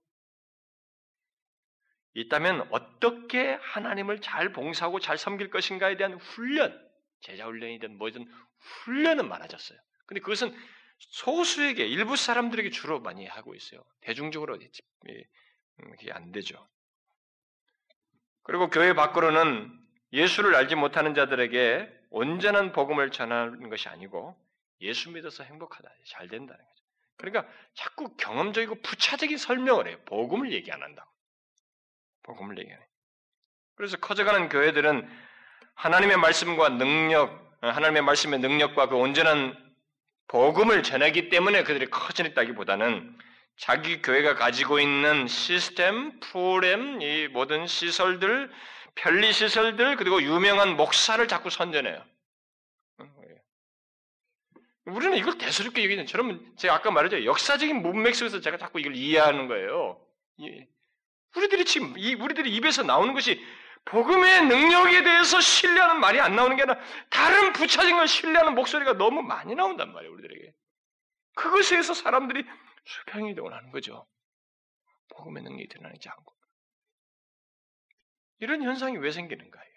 있다면 어떻게 하나님을 잘 봉사하고 잘 섬길 것인가에 대한 훈련, 제자 훈련이든 뭐든 훈련은 많아졌어요. 근데 그것은 소수에게 일부 사람들에게 주로 많이 하고 있어요. 대중적으로 그게 안 되죠. 그리고 교회 밖으로는 예수를 알지 못하는 자들에게 온전한 복음을 전하는 것이 아니고 예수 믿어서 행복하다, 잘 된다는 거죠. 그러니까 자꾸 경험적이고 부차적인 설명을 해요. 복음을 얘기 안 한다고. 복음을 얘기해. 그래서 커져가는 교회들은 하나님의 말씀과 능력, 하나님의 말씀의 능력과 그 온전한 복음을 전하기 때문에 그들이 커져있다기보다는 자기 교회가 가지고 있는 시스템, 프로그램, 이 모든 시설들, 편리 시설들, 그리고 유명한 목사를 자꾸 선전해요. 우리는 이걸 대수롭게 여기는 저러면 제가 아까 말했죠. 역사적인 문맥 속에서 제가 자꾸 이걸 이해하는 거예요. 우리들이 지금 이 우리들이 입에서 나오는 것이 복음의 능력에 대해서 신뢰하는 말이 안 나오는 게 아니라 다른 부차진 걸 신뢰하는 목소리가 너무 많이 나온단 말이에요, 우리들에게. 그것에 의해서 사람들이 수평이동을 하는 거죠. 복음의 능력이 드러나지 않고. 이런 현상이 왜 생기는 거예요?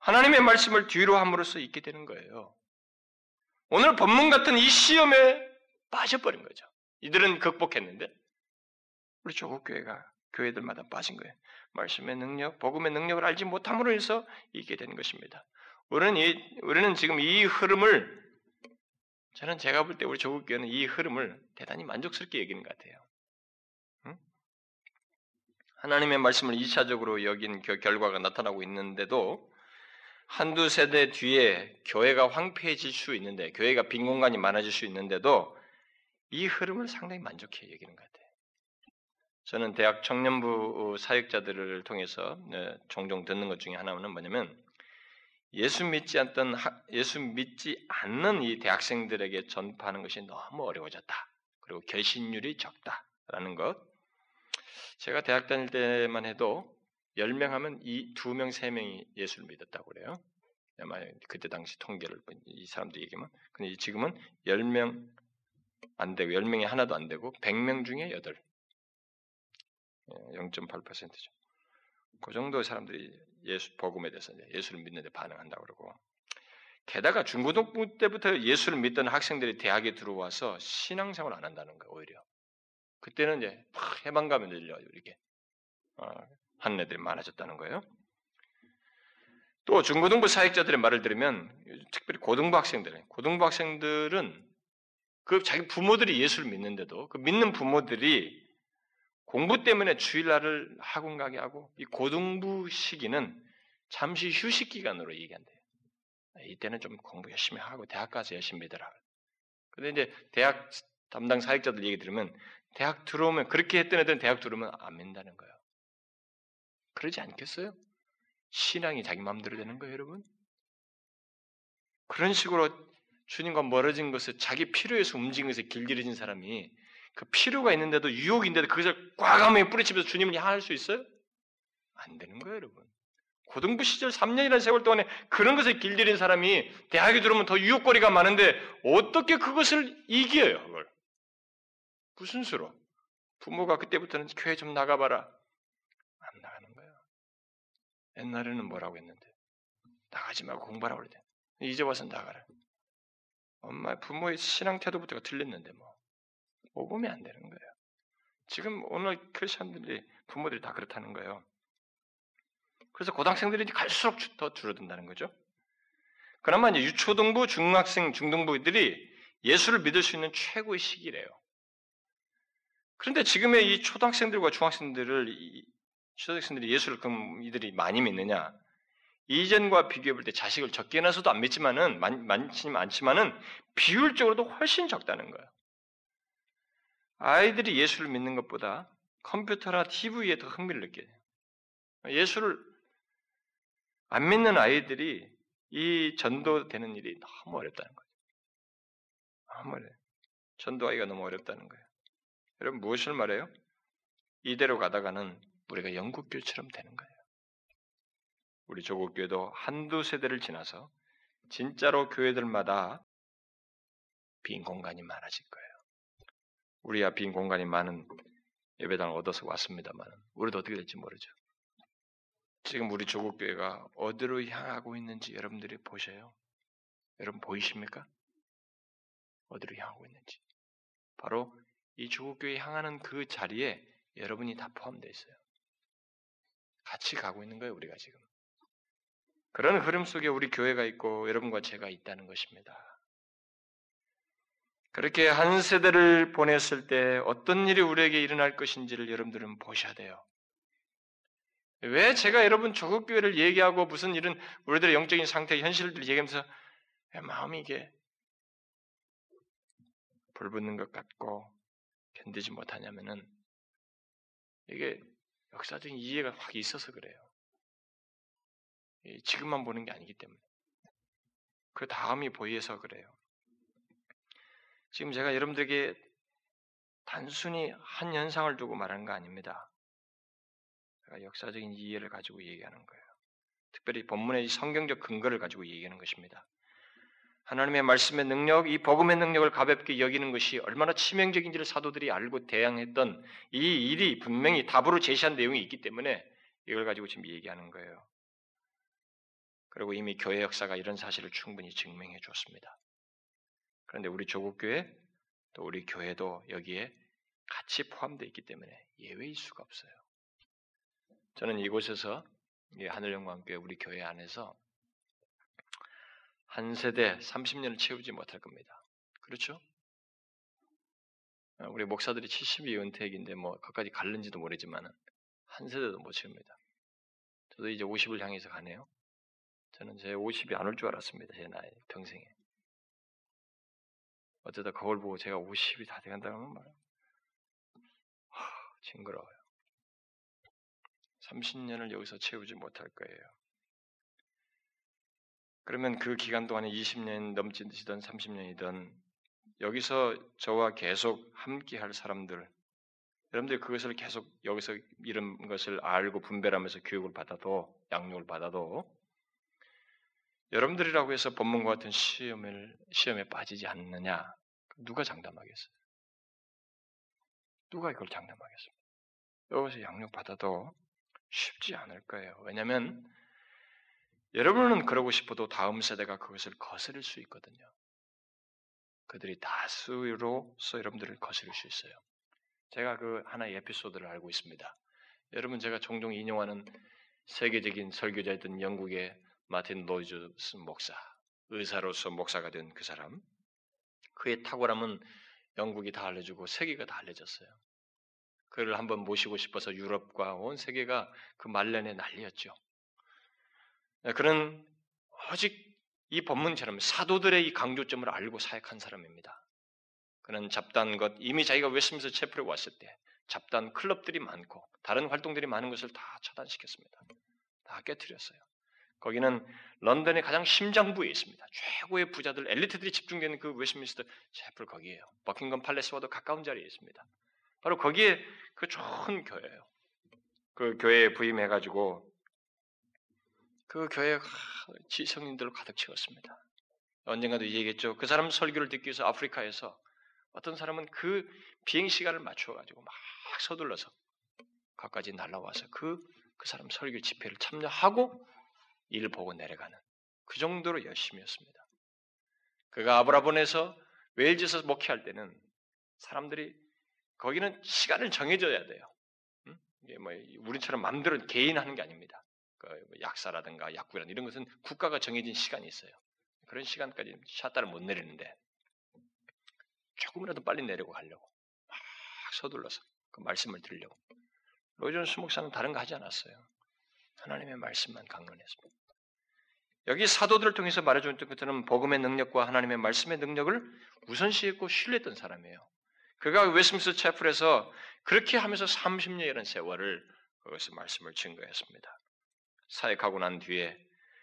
하나님의 말씀을 뒤로 함으로써 있게 되는 거예요. 오늘 본문 같은 이 시험에 빠져버린 거죠. 이들은 극복했는데 우리 조국 교회가 교회들마다 빠진 거예요. 말씀의 능력, 복음의 능력을 알지 못함으로 해서 있게 된 것입니다. 우리는 이, 우리는 지금 이 흐름을 저는 제가 볼 때 우리 조국 교회는 이 흐름을 대단히 만족스럽게 여기는 것 같아요. 응? 하나님의 말씀을 2차적으로 여긴 결과가 나타나고 있는데도 한두 세대 뒤에 교회가 황폐해질 수 있는데, 교회가 빈 공간이 많아질 수 있는데도 이 흐름을 상당히 만족해 여기는 것 같아요. 저는 대학 청년부 사역자들을 통해서 네, 종종 듣는 것 중에 하나는 뭐냐면 예수 믿지 않던 예수 믿지 않는 이 대학생들에게 전파하는 것이 너무 어려워졌다. 그리고 결신율이 적다라는 것. 제가 대학 다닐 때만 해도 10명 하면 이 2명, 3명이 예수를 믿었다고 그래요. 아마 그때 당시 통계를 이 사람들 얘기하면 근데 지금은 10명 안 되고 10명이 하나도 안 되고 100명 중에 8. 0.8%죠. 그 정도 사람들이 예수 복음에 대해서 예수를 믿는데 반응한다고 그러고 게다가 중고등부 때부터 예수를 믿던 학생들이 대학에 들어와서 신앙생활 안 한다는 거예요, 오히려. 그때는 이제 막 해방감이 들려 이렇게 어, 하는 애들이 많아졌다는 거예요. 또 중고등부 사역자들의 말을 들으면 특별히 고등부 학생들, 고등부 학생들은 그 자기 부모들이 예수를 믿는데도 그 믿는 부모들이 공부 때문에 주일날을 학원 가게 하고 이 고등부 시기는 잠시 휴식 기간으로 얘기한대요. 이때는 좀 공부 열심히 하고 대학 가서 열심히 믿어라. 근데 이제 대학 담당 사역자들 얘기 들으면 대학 들어오면 그렇게 했던 애들은 대학 들어오면 안 믿는다는 거예요. 그러지 않겠어요? 신앙이 자기 마음대로 되는 거예요, 여러분? 그런 식으로 주님과 멀어진 것을 자기 필요에서 움직인 것에 길들여진 사람이 그 필요가 있는데도 유혹인데도 그것을 과감하게 뿌리치면서 주님을 향할 수 있어요? 안 되는 거예요, 여러분. 고등부 시절 3년이라는 세월 동안에 그런 것에 길들인 사람이 대학에 들어오면 더 유혹거리가 많은데 어떻게 그것을 이겨요, 그걸? 무슨 수로? 부모가 그때부터는 교회 좀 나가봐라. 안 나가는 거예요. 옛날에는 뭐라고 했는데? 나가지 말고 공부하라고 그러대. 이제 와서 나가라. 엄마, 부모의 신앙 태도부터가 틀렸는데 뭐. 모범이 안 되는 거예요. 지금 오늘 크리스천들이 부모들이 다 그렇다는 거예요. 그래서 고등학생들이 갈수록 더 줄어든다는 거죠. 그나마 이제 유초등부, 중학생, 중등부들이 예수를 믿을 수 있는 최고의 시기래요. 그런데 지금의 이 초등학생들과 중학생들을 초등학생들이 예수를 그럼 이들이 많이 믿느냐? 이전과 비교해 볼 때 자식을 적게 낳아서도 안 믿지만은 많, 많지 않지만은 비율적으로도 훨씬 적다는 거예요. 아이들이 예수를 믿는 것보다 컴퓨터나 TV에 더 흥미를 느껴요. 예수를 안 믿는 아이들이 이 전도되는 일이 너무 어렵다는 거죠. 너무 어려요. 전도하기가 너무 어렵다는 거예요. 여러분 무엇을 말해요? 이대로 가다가는 우리가 영국교처럼 되는 거예요. 우리 조국교회도 한두 세대를 지나서 진짜로 교회들마다 빈 공간이 많아질 거예요. 우리야 빈 공간이 많은 예배당을 얻어서 왔습니다만 우리도 어떻게 될지 모르죠. 지금 우리 조국 교회가 어디로 향하고 있는지 여러분들이 보셔요. 여러분 보이십니까? 어디로 향하고 있는지. 바로 이 조국 교회 향하는 그 자리에 여러분이 다 포함되어 있어요. 같이 가고 있는 거예요, 우리가 지금. 그런 흐름 속에 우리 교회가 있고 여러분과 제가 있다는 것입니다. 그렇게 한 세대를 보냈을 때 어떤 일이 우리에게 일어날 것인지를 여러분들은 보셔야 돼요. 왜 제가 여러분 조국 교회를 얘기하고 무슨 이런 우리들의 영적인 상태, 현실들 얘기하면서 마음이 이게 불붙는 것 같고 견디지 못하냐면은 이게 역사적인 이해가 확 있어서 그래요. 지금만 보는 게 아니기 때문에. 그 다음이 보여서 그래요. 지금 제가 여러분들에게 단순히 한 현상을 두고 말하는 거 아닙니다. 제가 역사적인 이해를 가지고 얘기하는 거예요. 특별히 본문의 성경적 근거를 가지고 얘기하는 것입니다. 하나님의 말씀의 능력, 이 복음의 능력을 가볍게 여기는 것이 얼마나 치명적인지를 사도들이 알고 대항했던 이 일이 분명히 답으로 제시한 내용이 있기 때문에 이걸 가지고 지금 얘기하는 거예요. 그리고 이미 교회 역사가 이런 사실을 충분히 증명해 줬습니다. 그런데 우리 조국교회 또 우리 교회도 여기에 같이 포함되어 있기 때문에 예외일 수가 없어요. 저는 이곳에서 하늘영광교회 우리 교회 안에서 한 세대 30년을 채우지 못할 겁니다. 그렇죠? 우리 목사들이 70이 은퇴기인데 뭐 그까지 갈는지도 모르지만 한 세대도 못 채웁니다. 저도 이제 50을 향해서 가네요. 저는 제 50이 안 올 줄 알았습니다. 제 나이 평생에. 어쩌다 거울 보고 제가 50이 다 돼간다고 하면 말이야. 하, 징그러워요. 30년을 여기서 채우지 못할 거예요. 그러면 그 기간 동안에 20년 넘치던 30년이든 여기서 저와 계속 함께 할 사람들, 여러분들 그것을 계속 여기서 이런 것을 알고 분별하면서 교육을 받아도, 양육을 받아도, 여러분들이라고 해서 본문과 같은 시험을, 시험에 빠지지 않느냐? 누가 장담하겠어요? 누가 이걸 장담하겠습니까? 여기서 양육 받아도 쉽지 않을 거예요. 왜냐하면 여러분은 그러고 싶어도 다음 세대가 그것을 거스릴 수 있거든요. 그들이 다수로서 여러분들을 거스릴 수 있어요. 제가 그 하나의 에피소드를 알고 있습니다. 여러분 제가 종종 인용하는 세계적인 설교자였던 영국의 마틴 로이즈 목사, 의사로서 목사가 된 그 사람, 그의 탁월함은 영국이 다 알려주고 세계가 다 알려졌어요. 그를 한번 모시고 싶어서 유럽과 온 세계가 그 말년에 난리였죠. 그는 오직 이 본문처럼 사도들의 이 강조점을 알고 사역한 사람입니다. 그는 잡다한 것, 이미 자기가 웨스트민스터 채플에 왔을 때 잡다한 클럽들이 많고 다른 활동들이 많은 것을 다 차단시켰습니다. 다 깨뜨렸어요. 거기는 런던의 가장 심장부에 있습니다. 최고의 부자들, 엘리트들이 집중되는 그 웨스트민스터 채플 거기에요. 버킹엄 팔레스와도 가까운 자리에 있습니다. 바로 거기에 그 좋은 교회예요. 그 교회에 부임해가지고 그 교회가 지성인들로 가득 채웠습니다. 언젠가도 얘기했죠. 그 사람 설교를 듣기 위해서 아프리카에서 어떤 사람은 그 비행 시간을 맞춰가지고 막 서둘러서 가까지 날라와서 그, 그 사람 설교 집회를 참여하고 일을 보고 내려가는 그 정도로 열심히했습니다. 그가 아브라본에서 웨일즈에서 목회할 때는 사람들이 거기는 시간을 정해줘야 돼요. 응? 이게 뭐 우리처럼 마음대로 개인 하는 게 아닙니다. 그뭐 약사라든가 약국이라든 이런 것은 국가가 정해진 시간이 있어요. 그런 시간까지 샷다를 못 내리는데 조금이라도 빨리 내려고 가려고 막 서둘러서 그 말씀을 들으려고 로이존 수목사는 다른 거 하지 않았어요. 하나님의 말씀만 강론했습니다. 여기 사도들을 통해서 말해주는 것들은 복음의 능력과 하나님의 말씀의 능력을 우선시했고 신뢰했던 사람이에요. 그가 웨스민스 채플에서 그렇게 하면서 30년이라는 세월을 거기서 말씀을 증거했습니다. 사역하고 난 뒤에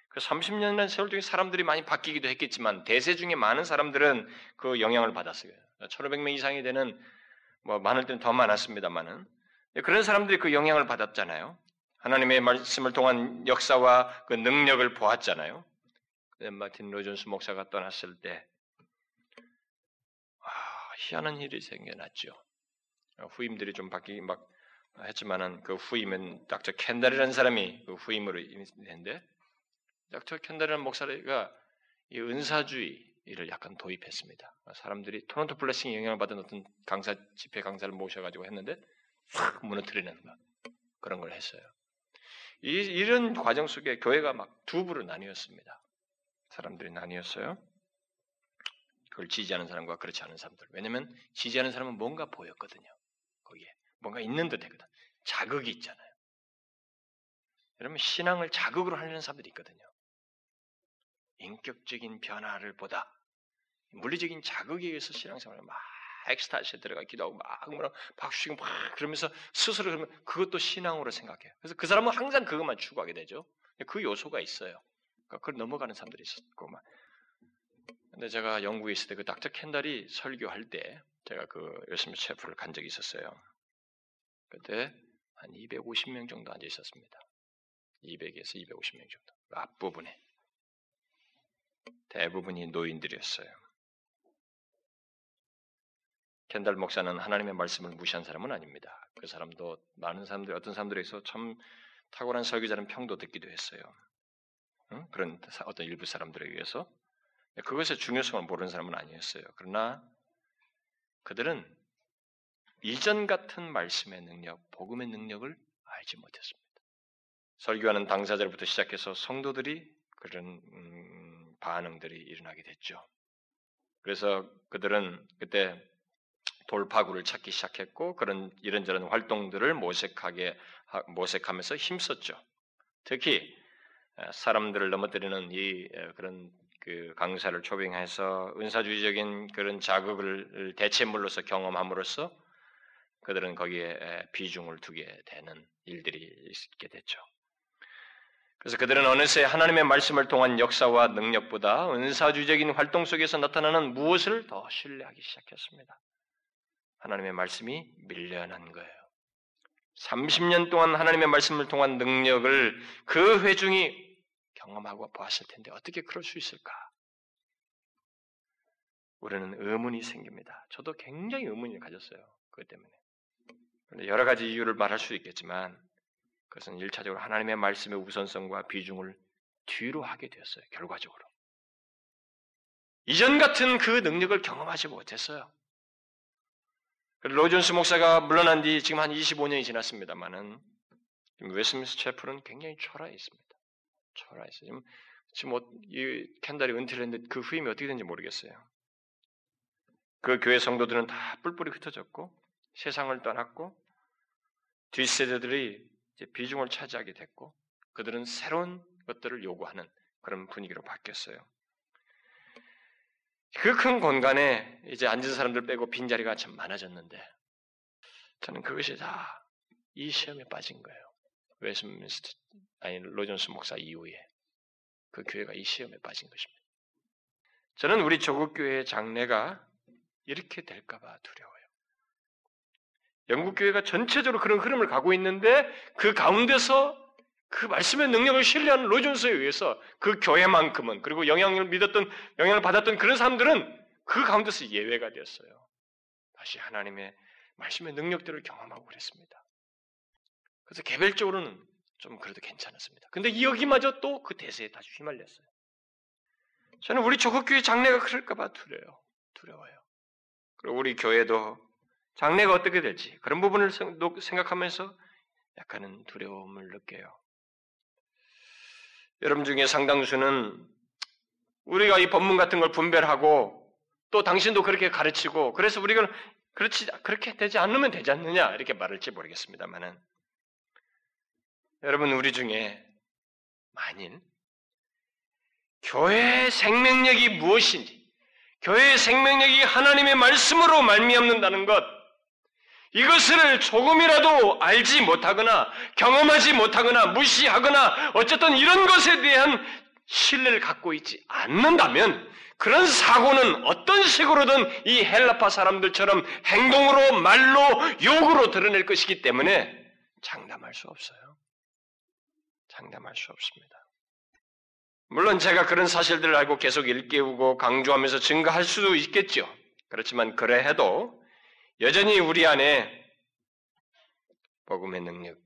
그 30년이라는 세월 중에 사람들이 많이 바뀌기도 했겠지만 대세 중에 많은 사람들은 그 영향을 받았어요. 1500명 이상이 되는 뭐 많을 때는 더 많았습니다만은 그런 사람들이 그 영향을 받았잖아요. 하나님의 말씀을 통한 역사와 그 능력을 보았잖아요. 마틴 로존스 목사가 떠났을 때 아, 희한한 일이 생겨났죠. 후임들이 좀 바뀌기 막 했지만은 그 후임은 닥터 캔달이라는 사람이 그 후임으로 있는데 닥터 캔달이라는 목사가 이 은사주의를 약간 도입했습니다. 사람들이 토론토 블레싱 영향을 받은 어떤 강사 집회 강사를 모셔가지고 했는데 확 무너뜨리는 거 그런 걸 했어요. 이, 이런 과정 속에 교회가 막 두 부로 나뉘었습니다. 사람들이 나뉘었어요. 그걸 지지하는 사람과 그렇지 않은 사람들. 왜냐하면 지지하는 사람은 뭔가 보였거든요. 거기에 뭔가 있는 듯 했거든. 자극이 있잖아요. 여러분 신앙을 자극으로 하려는 사람들이 있거든요. 인격적인 변화를 보다 물리적인 자극에 의해서 신앙생활을 막 엑스타시에 들어가 기도하고 막 뭐라 박수치고 막 그러면서 스스로 그러면 그것도 신앙으로 생각해요. 그래서 그 사람은 항상 그것만 추구하게 되죠. 그 요소가 있어요. 그러니까 그걸 넘어가는 사람들이 있었고 막. 근데 제가 영국에 있을 때 그 닥터 캔달이 설교할 때 제가 그 요스미 체프를 간 적이 있었어요. 그때 한 250명 정도 앉아 있었습니다. 200에서 250명 정도. 그 앞부분에. 대부분이 노인들이었어요. 켄달 목사는 하나님의 말씀을 무시한 사람은 아닙니다. 그 사람도 많은 사람들 어떤 사람들에서 참 탁월한 설교자는 평도 듣기도 했어요. 응? 그런 어떤 일부 사람들에 의해서 그것의 중요성을 모르는 사람은 아니었어요. 그러나 그들은 이전 같은 말씀의 능력, 복음의 능력을 알지 못했습니다. 설교하는 당사자로부터 시작해서 성도들이 그런 음, 반응들이 일어나게 됐죠. 그래서 그들은 그때 돌파구를 찾기 시작했고 그런 이런저런 활동들을 모색하게 모색하면서 힘썼죠. 특히 사람들을 넘어뜨리는 이 그런 그 강사를 초빙해서 은사주의적인 그런 자극을 대체물로서 경험함으로써 그들은 거기에 비중을 두게 되는 일들이 있게 됐죠. 그래서 그들은 어느새 하나님의 말씀을 통한 역사와 능력보다 은사주의적인 활동 속에서 나타나는 무엇을 더 신뢰하기 시작했습니다. 하나님의 말씀이 밀려난 거예요. 30년 동안 하나님의 말씀을 통한 능력을 그 회중이 경험하고 보았을 텐데 어떻게 그럴 수 있을까? 우리는 의문이 생깁니다. 저도 굉장히 의문을 가졌어요. 그것 때문에. 여러 가지 이유를 말할 수 있겠지만 그것은 일차적으로 하나님의 말씀의 우선성과 비중을 뒤로 하게 되었어요. 결과적으로. 이전 같은 그 능력을 경험하지 못했어요. 로존스 목사가 물러난 뒤 지금 한 25년이 지났습니다만은 웨스트민스터 채플은 굉장히 초라해 있습니다. 초라해 있어요. 지금, 지금 뭐, 이 캔달이 은퇴를 했는데 그 후임이 어떻게 되는지 모르겠어요. 그 교회 성도들은 다 뿔뿔이 흩어졌고 세상을 떠났고 뒷세대들이 비중을 차지하게 됐고 그들은 새로운 것들을 요구하는 그런 분위기로 바뀌었어요. 그 큰 공간에 이제 앉은 사람들 빼고 빈자리가 참 많아졌는데 저는 그것이 다 이 시험에 빠진 거예요. 웨스민스터 아니 로존스 목사 이후에 그 교회가 이 시험에 빠진 것입니다. 저는 우리 조국 교회의 장래가 이렇게 될까봐 두려워요. 영국 교회가 전체적으로 그런 흐름을 가고 있는데 그 가운데서 그 말씀의 능력을 신뢰하는 로존스에 의해서 그 교회만큼은 그리고 영향을 믿었던 영향을 받았던 그런 사람들은 그 가운데서 예외가 되었어요. 다시 하나님의 말씀의 능력들을 경험하고 그랬습니다. 그래서 개별적으로는 좀 그래도 괜찮았습니다. 근데 여기마저 또 그 대세에 다시 휘말렸어요. 저는 우리 조국교회 장래가 그럴까봐 두려워요. 두려워요. 그리고 우리 교회도 장래가 어떻게 될지 그런 부분을 생각하면서 약간은 두려움을 느껴요. 여러분 중에 상당수는 우리가 이 법문 같은 걸 분별하고 또 당신도 그렇게 가르치고 그래서 우리가 그렇지 그렇게 되지 않으면 되지 않느냐 이렇게 말할지 모르겠습니다만은 여러분 우리 중에 만일 교회의 생명력이 무엇인지 교회의 생명력이 하나님의 말씀으로 말미암는다는 것 이것을 조금이라도 알지 못하거나 경험하지 못하거나 무시하거나 어쨌든 이런 것에 대한 신뢰를 갖고 있지 않는다면 그런 사고는 어떤 식으로든 이 헬라파 사람들처럼 행동으로 말로 욕으로 드러낼 것이기 때문에 장담할 수 없어요. 장담할 수 없습니다. 물론 제가 그런 사실들을 알고 계속 일깨우고 강조하면서 증거할 수도 있겠죠. 그렇지만 그래 해도 여전히 우리 안에 복음의 능력,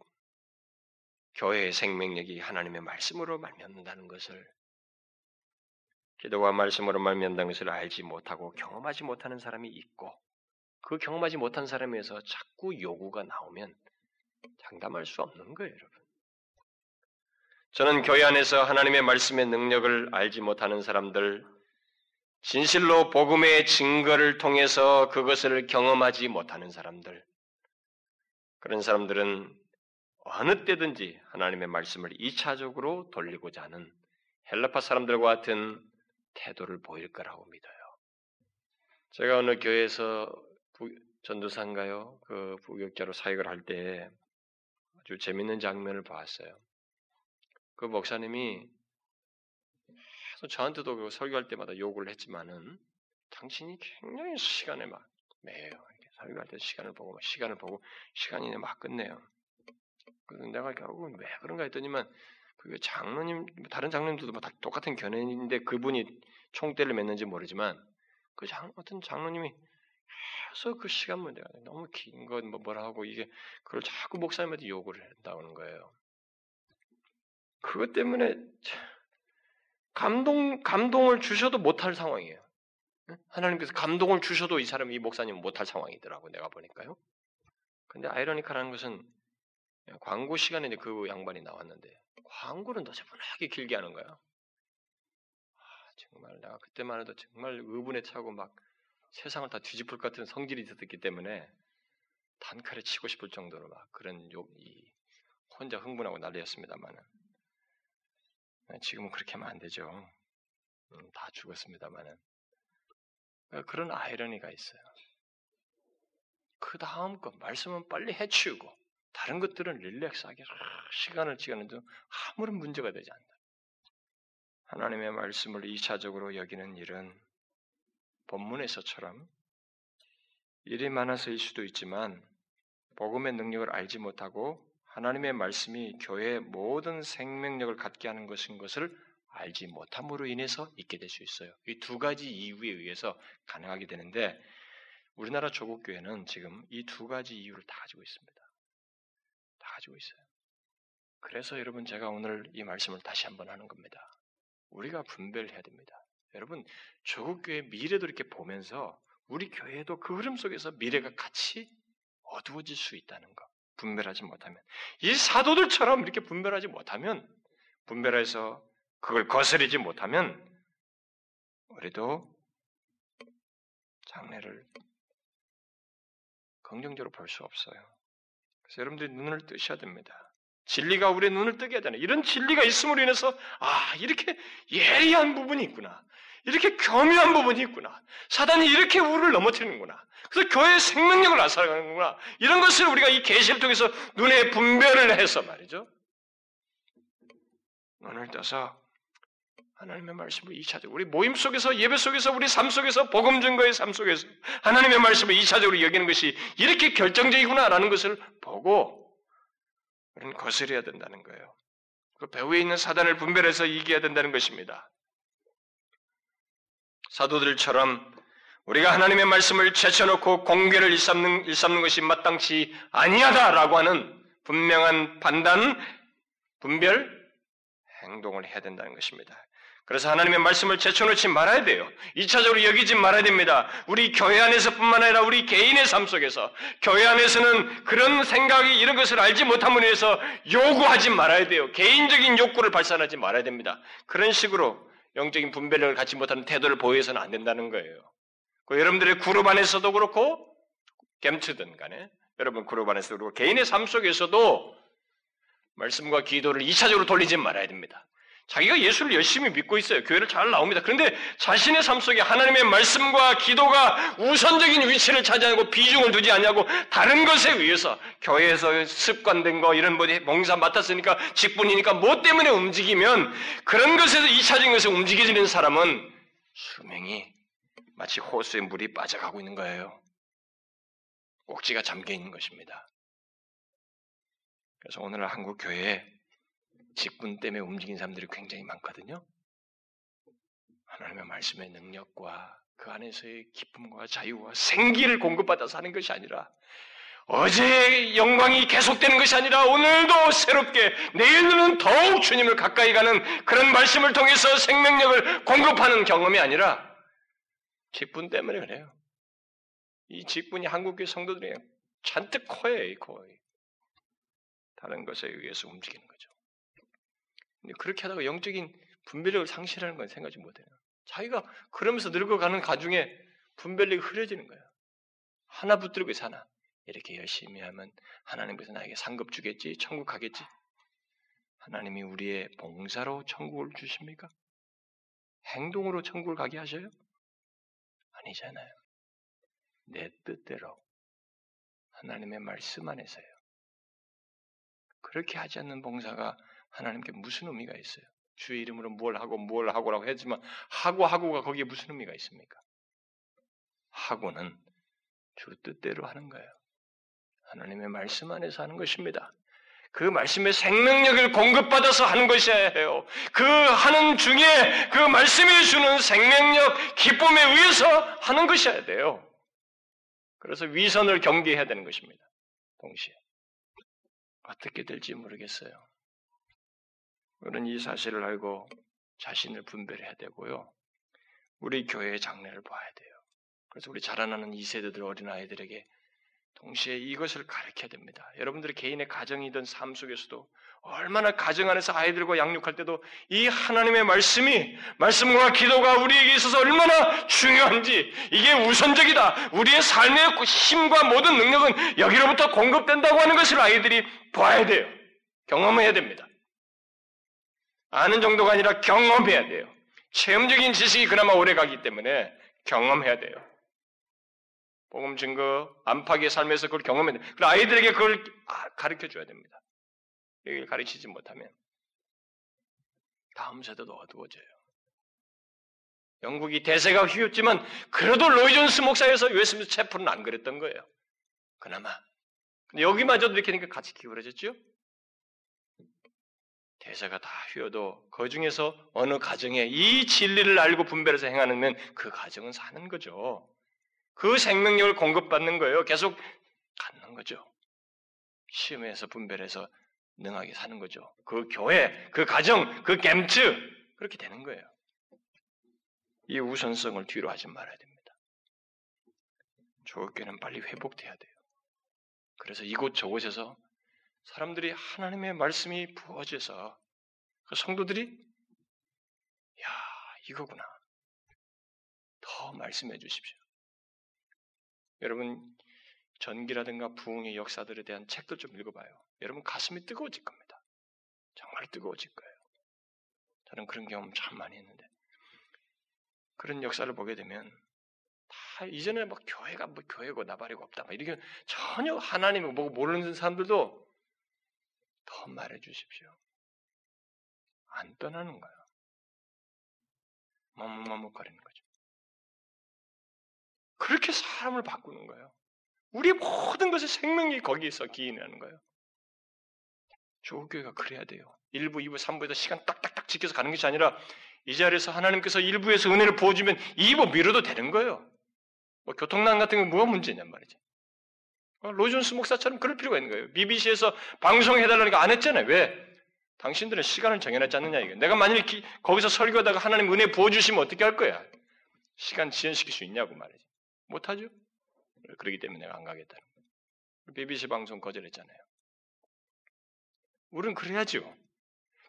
교회의 생명력이 하나님의 말씀으로 말미암는다는 것을 기도와 말씀으로 말미암다는 것을 알지 못하고 경험하지 못하는 사람이 있고 그 경험하지 못한 사람에서 자꾸 요구가 나오면 장담할 수 없는 거예요, 여러분. 저는 교회 안에서 하나님의 말씀의 능력을 알지 못하는 사람들, 진실로 복음의 증거를 통해서 그것을 경험하지 못하는 사람들, 그런 사람들은 어느 때든지 하나님의 말씀을 2차적으로 돌리고자 하는 헬라파 사람들과 같은 태도를 보일 거라고 믿어요. 제가 어느 교회에서 전도사인가요? 그 부역자로 사역을 할 때 아주 재밌는 장면을 봤어요. 그 목사님이 저한테도 그 설교할 때마다 욕을 했지만은 당신이 굉장히 시간에 막 매요. 설교할 때 시간을 보고 막 시간을 보고 시간이 막 끝내요. 그래서 내가 결국은 왜 그런가 했더니만 그 장로님 다른 장로님들도 다 똑같은 견해인데 그분이 총대를 맺는지 모르지만 그 장, 어떤 장로님이 계속 그 시간 문제가 너무 긴건뭐 뭐라 하고 이게 그걸 자꾸 목사님한테 요구를 한다는 거예요. 그것 때문에 감동 감동을 주셔도 못할 상황이에요. 하나님께서 감동을 주셔도 이 사람이 이 목사님은 못할 상황이더라고 내가 보니까요. 근데 아이러니컬한 것은 광고 시간에 그 양반이 나왔는데 광고는 너저분하게 길게 하는 거야. 아, 정말 내가 그때만 해도 정말 의분에 차고 막 세상을 다 뒤집을 것 같은 성질이 있었기 때문에 단칼에 치고 싶을 정도로 막 그런 요, 이 혼자 흥분하고 난리였습니다만은 네, 지금은 그렇게 하면 안 되죠. 음, 다 죽었습니다만은 그러니까 그런 아이러니가 있어요. 그 다음 것 말씀은 빨리 해치우고 다른 것들은 릴렉스하게 시간을 지가는데 아무런 문제가 되지 않는다. 하나님의 말씀을 2차적으로 여기는 일은 본문에서처럼 일이 많아서일 수도 있지만 복음의 능력을 알지 못하고 하나님의 말씀이 교회의 모든 생명력을 갖게 하는 것인 것을 알지 못함으로 인해서 있게 될 수 있어요. 이 두 가지 이유에 의해서 가능하게 되는데 우리나라 조국 교회는 지금 이 두 가지 이유를 다 가지고 있습니다. 다 가지고 있어요. 그래서 여러분 제가 오늘 이 말씀을 다시 한번 하는 겁니다. 우리가 분별해야 됩니다. 여러분 조국 교회 미래도 이렇게 보면서 우리 교회도 그 흐름 속에서 미래가 같이 어두워질 수 있다는 것. 분별하지 못하면 이 사도들처럼 이렇게 분별하지 못하면 분별해서 그걸 거스르지 못하면 우리도 장래를 긍정적으로 볼 수 없어요. 그래서 여러분들이 눈을 뜨셔야 됩니다. 진리가 우리의 눈을 뜨게 하잖아요. 이런 진리가 있음으로 인해서 아 이렇게 예리한 부분이 있구나. 이렇게 교묘한 부분이 있구나. 사단이 이렇게 우리를 넘어뜨리는구나. 그래서 교회의 생명력을 앗아가는구나. 이런 것을 우리가 이 계시를 통해서 눈에 분별을 해서 말이죠. 눈을 떠서 하나님의 말씀을 2차적으로 우리 모임 속에서 예배 속에서 우리 삶 속에서 복음 증거의 삶 속에서 하나님의 말씀을 2차적으로 여기는 것이 이렇게 결정적이구나라는 것을 보고 우리는 거스려야 된다는 거예요. 그 배후에 있는 사단을 분별해서 이겨야 된다는 것입니다. 사도들처럼 우리가 하나님의 말씀을 제쳐놓고 공개를 일삼는, 일삼는 것이 마땅치 아니하다라고 하는 분명한 판단, 분별, 행동을 해야 된다는 것입니다. 그래서 하나님의 말씀을 제쳐놓지 말아야 돼요. 2차적으로 여기지 말아야 됩니다. 우리 교회 안에서뿐만 아니라 우리 개인의 삶 속에서 교회 안에서는 그런 생각이 이런 것을 알지 못함으로 해서 요구하지 말아야 돼요. 개인적인 욕구를 발산하지 말아야 됩니다. 그런 식으로 영적인 분별력을 갖지 못하는 태도를 보여서는 안 된다는 거예요. 그 여러분들의 그룹 안에서도 그렇고 겜츠든 간에 여러분 그룹 안에서도 그렇고 개인의 삶 속에서도 말씀과 기도를 2차적으로 돌리지 말아야 됩니다. 자기가 예수를 열심히 믿고 있어요. 교회를 잘 나옵니다. 그런데 자신의 삶 속에 하나님의 말씀과 기도가 우선적인 위치를 차지하고 비중을 두지 않냐고 다른 것에 의해서 교회에서 습관된 거 이런 뭐 몽사 맡았으니까 직분이니까 뭐 때문에 움직이면 그런 것에서 2차적인 것에 움직여지는 사람은 수명이 마치 호수에 물이 빠져가고 있는 거예요. 꼭지가 잠겨 있는 것입니다. 그래서 오늘 한국 교회에 직분 때문에 움직인 사람들이 굉장히 많거든요. 하나님의 말씀의 능력과 그 안에서의 기쁨과 자유와 생기를 공급받아서 하는 것이 아니라 어제의 영광이 계속되는 것이 아니라 오늘도 새롭게 내일은 더욱 주님을 가까이 가는 그런 말씀을 통해서 생명력을 공급하는 경험이 아니라 직분 때문에 그래요. 이 직분이 한국교회 성도들이 잔뜩 커요, 거의. 다른 것에 의해서 움직이는 거죠. 그렇게 하다가 영적인 분별력을 상실하는 건 생각지 못해요. 자기가 그러면서 늙어가는 가중에 분별력이 흐려지는 거예요. 하나 붙들고 사나. 이렇게 열심히 하면 하나님께서 나에게 상급 주겠지, 천국 가겠지. 하나님이 우리의 봉사로 천국을 주십니까? 행동으로 천국을 가게 하셔요? 아니잖아요. 내 뜻대로 하나님의 말씀 안에서요. 그렇게 하지 않는 봉사가 하나님께 무슨 의미가 있어요? 주의 이름으로 뭘 하고 뭘 하고라고 했지만 하고 하고가 거기에 무슨 의미가 있습니까? 하고는 주 뜻대로 하는 거예요. 하나님의 말씀 안에서 하는 것입니다. 그 말씀의 생명력을 공급받아서 하는 것이어야 해요. 그 하는 중에 그 말씀이 주는 생명력, 기쁨에 의해서 하는 것이어야 돼요. 그래서 위선을 경계해야 되는 것입니다. 동시에. 어떻게 될지 모르겠어요. 우리는 이 사실을 알고 자신을 분별해야 되고요. 우리 교회의 장래를 봐야 돼요. 그래서 우리 자라나는 2세대들 어린아이들에게 동시에 이것을 가르쳐야 됩니다. 여러분들의 개인의 가정이든 삶 속에서도 얼마나 가정 안에서 아이들과 양육할 때도 이 하나님의 말씀이 말씀과 기도가 우리에게 있어서 얼마나 중요한지 이게 우선적이다. 우리의 삶의 힘과 모든 능력은 여기로부터 공급된다고 하는 것을 아이들이 봐야 돼요. 경험해야 됩니다. 아는 정도가 아니라 경험해야 돼요. 체험적인 지식이 그나마 오래 가기 때문에 경험해야 돼요. 복음 증거 안팎의 삶에서 그걸 경험해야 돼요. 그럼 아이들에게 그걸 아, 가르쳐 줘야 됩니다. 여기를 가르치지 못하면 다음 세대도 어두워져요. 영국이 대세가 휘었지만 그래도 로이 존스 목사에서 웨스민스 채플은 안 그랬던 거예요. 그나마. 근데 여기마저도 이렇게 되니까 같이 기울어졌죠? 대사가 다 휘어도 그 중에서 어느 가정에 이 진리를 알고 분별해서 행하는 그 가정은 사는 거죠. 그 생명력을 공급받는 거예요. 계속 갖는 거죠. 시험에서 분별해서 능하게 사는 거죠. 그 교회, 그 가정, 그 겜츠 그렇게 되는 거예요. 이 우선성을 뒤로 하지 말아야 됩니다. 조교는 빨리 회복돼야 돼요. 그래서 이곳 저곳에서 사람들이 하나님의 말씀이 부어져서 그 성도들이 야 이거구나 더 말씀해 주십시오. 여러분 전기라든가 부흥의 역사들에 대한 책도 좀 읽어봐요. 여러분 가슴이 뜨거워질 겁니다. 정말 뜨거워질 거예요. 저는 그런 경험 참 많이 했는데 그런 역사를 보게 되면 다 이전에 막 교회가 뭐 교회고 나발이고 없다 막 이렇게 전혀 하나님을 보고 모르는 사람들도 더 말해 주십시오. 안 떠나는 거예요. 머뭇머뭇거리는 거죠. 그렇게 사람을 바꾸는 거예요. 우리 모든 것의 생명이 거기에서 기인하는 거예요. 조국교회가 그래야 돼요. 1부, 2부, 3부에서 시간 딱딱딱 지켜서 가는 것이 아니라 이 자리에서 하나님께서 1부에서 은혜를 부어주면 2부 미뤄도 되는 거예요. 뭐 교통난 같은 건 뭐가 문제냔 말이지. 어, 로이존스 목사처럼 그럴 필요가 있는 거예요. BBC에서 방송해달라니까 안 했잖아요. 왜? 당신들은 시간을 정해놨지 않느냐 이게. 내가 만일 기, 거기서 설교하다가 하나님 은혜 부어주시면 어떻게 할 거야? 시간 지연시킬 수 있냐고 말이지. 못하죠? 그러기 때문에 내가 안 가겠다는 거예요. BBC 방송 거절했잖아요. 우리는 그래야죠.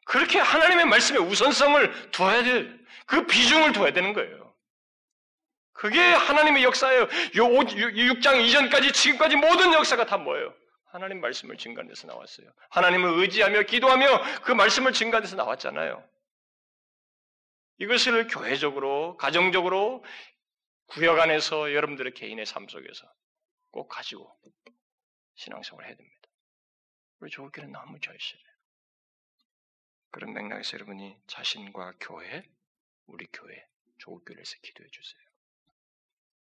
그렇게 하나님의 말씀에 우선성을 두어야 돼. 그 비중을 둬야 되는 거예요. 그게 하나님의 역사예요. 요 6장 이전까지 지금까지 모든 역사가 다 뭐예요? 하나님 말씀을 증가해서 나왔어요. 하나님을 의지하며 기도하며 그 말씀을 증가해서 나왔잖아요. 이것을 교회적으로, 가정적으로, 구역 안에서 여러분들의 개인의 삶 속에서 꼭 가지고 신앙생활을 해야 됩니다. 우리 조국교는 너무 절실해요. 그런 맥락에서 여러분이 자신과 교회, 우리 교회, 조국교회에서 기도해 주세요.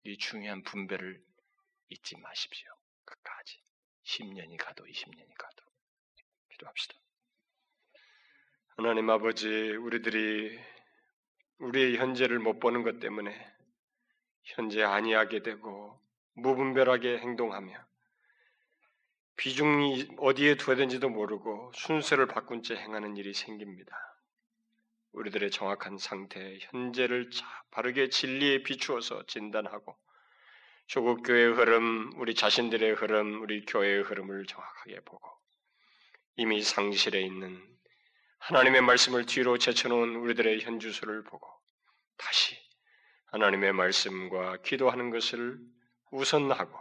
이 중요한 분배를 잊지 마십시오. 끝까지. 10년이 가도 20년이 가도. 기도합시다. 하나님 아버지, 우리들이 우리의 현재를 못 보는 것 때문에 현재 아니하게 되고 무분별하게 행동하며 비중이 어디에 두어야 되는지도 모르고 순서를 바꾼 채 행하는 일이 생깁니다. 우리들의 정확한 상태, 현재를 바르게 진리에 비추어서 진단하고 조국 교회의 흐름, 우리 자신들의 흐름, 우리 교회의 흐름을 정확하게 보고 이미 상실해 있는 하나님의 말씀을 뒤로 제쳐놓은 우리들의 현주소를 보고 다시 하나님의 말씀과 기도하는 것을 우선하고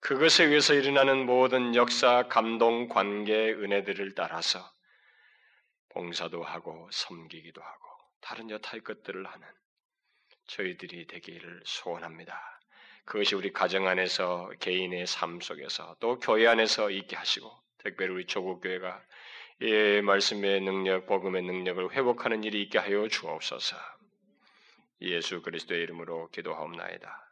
그것에 의해서 일어나는 모든 역사, 감동, 관계, 은혜들을 따라서 봉사도 하고 섬기기도 하고 다른 여타의 것들을 하는 저희들이 되기를 소원합니다. 그것이 우리 가정 안에서 개인의 삶 속에서 또 교회 안에서 있게 하시고 특별히 우리 조국 교회가 이 말씀의 능력, 복음의 능력을 회복하는 일이 있게 하여 주옵소서. 예수 그리스도의 이름으로 기도하옵나이다.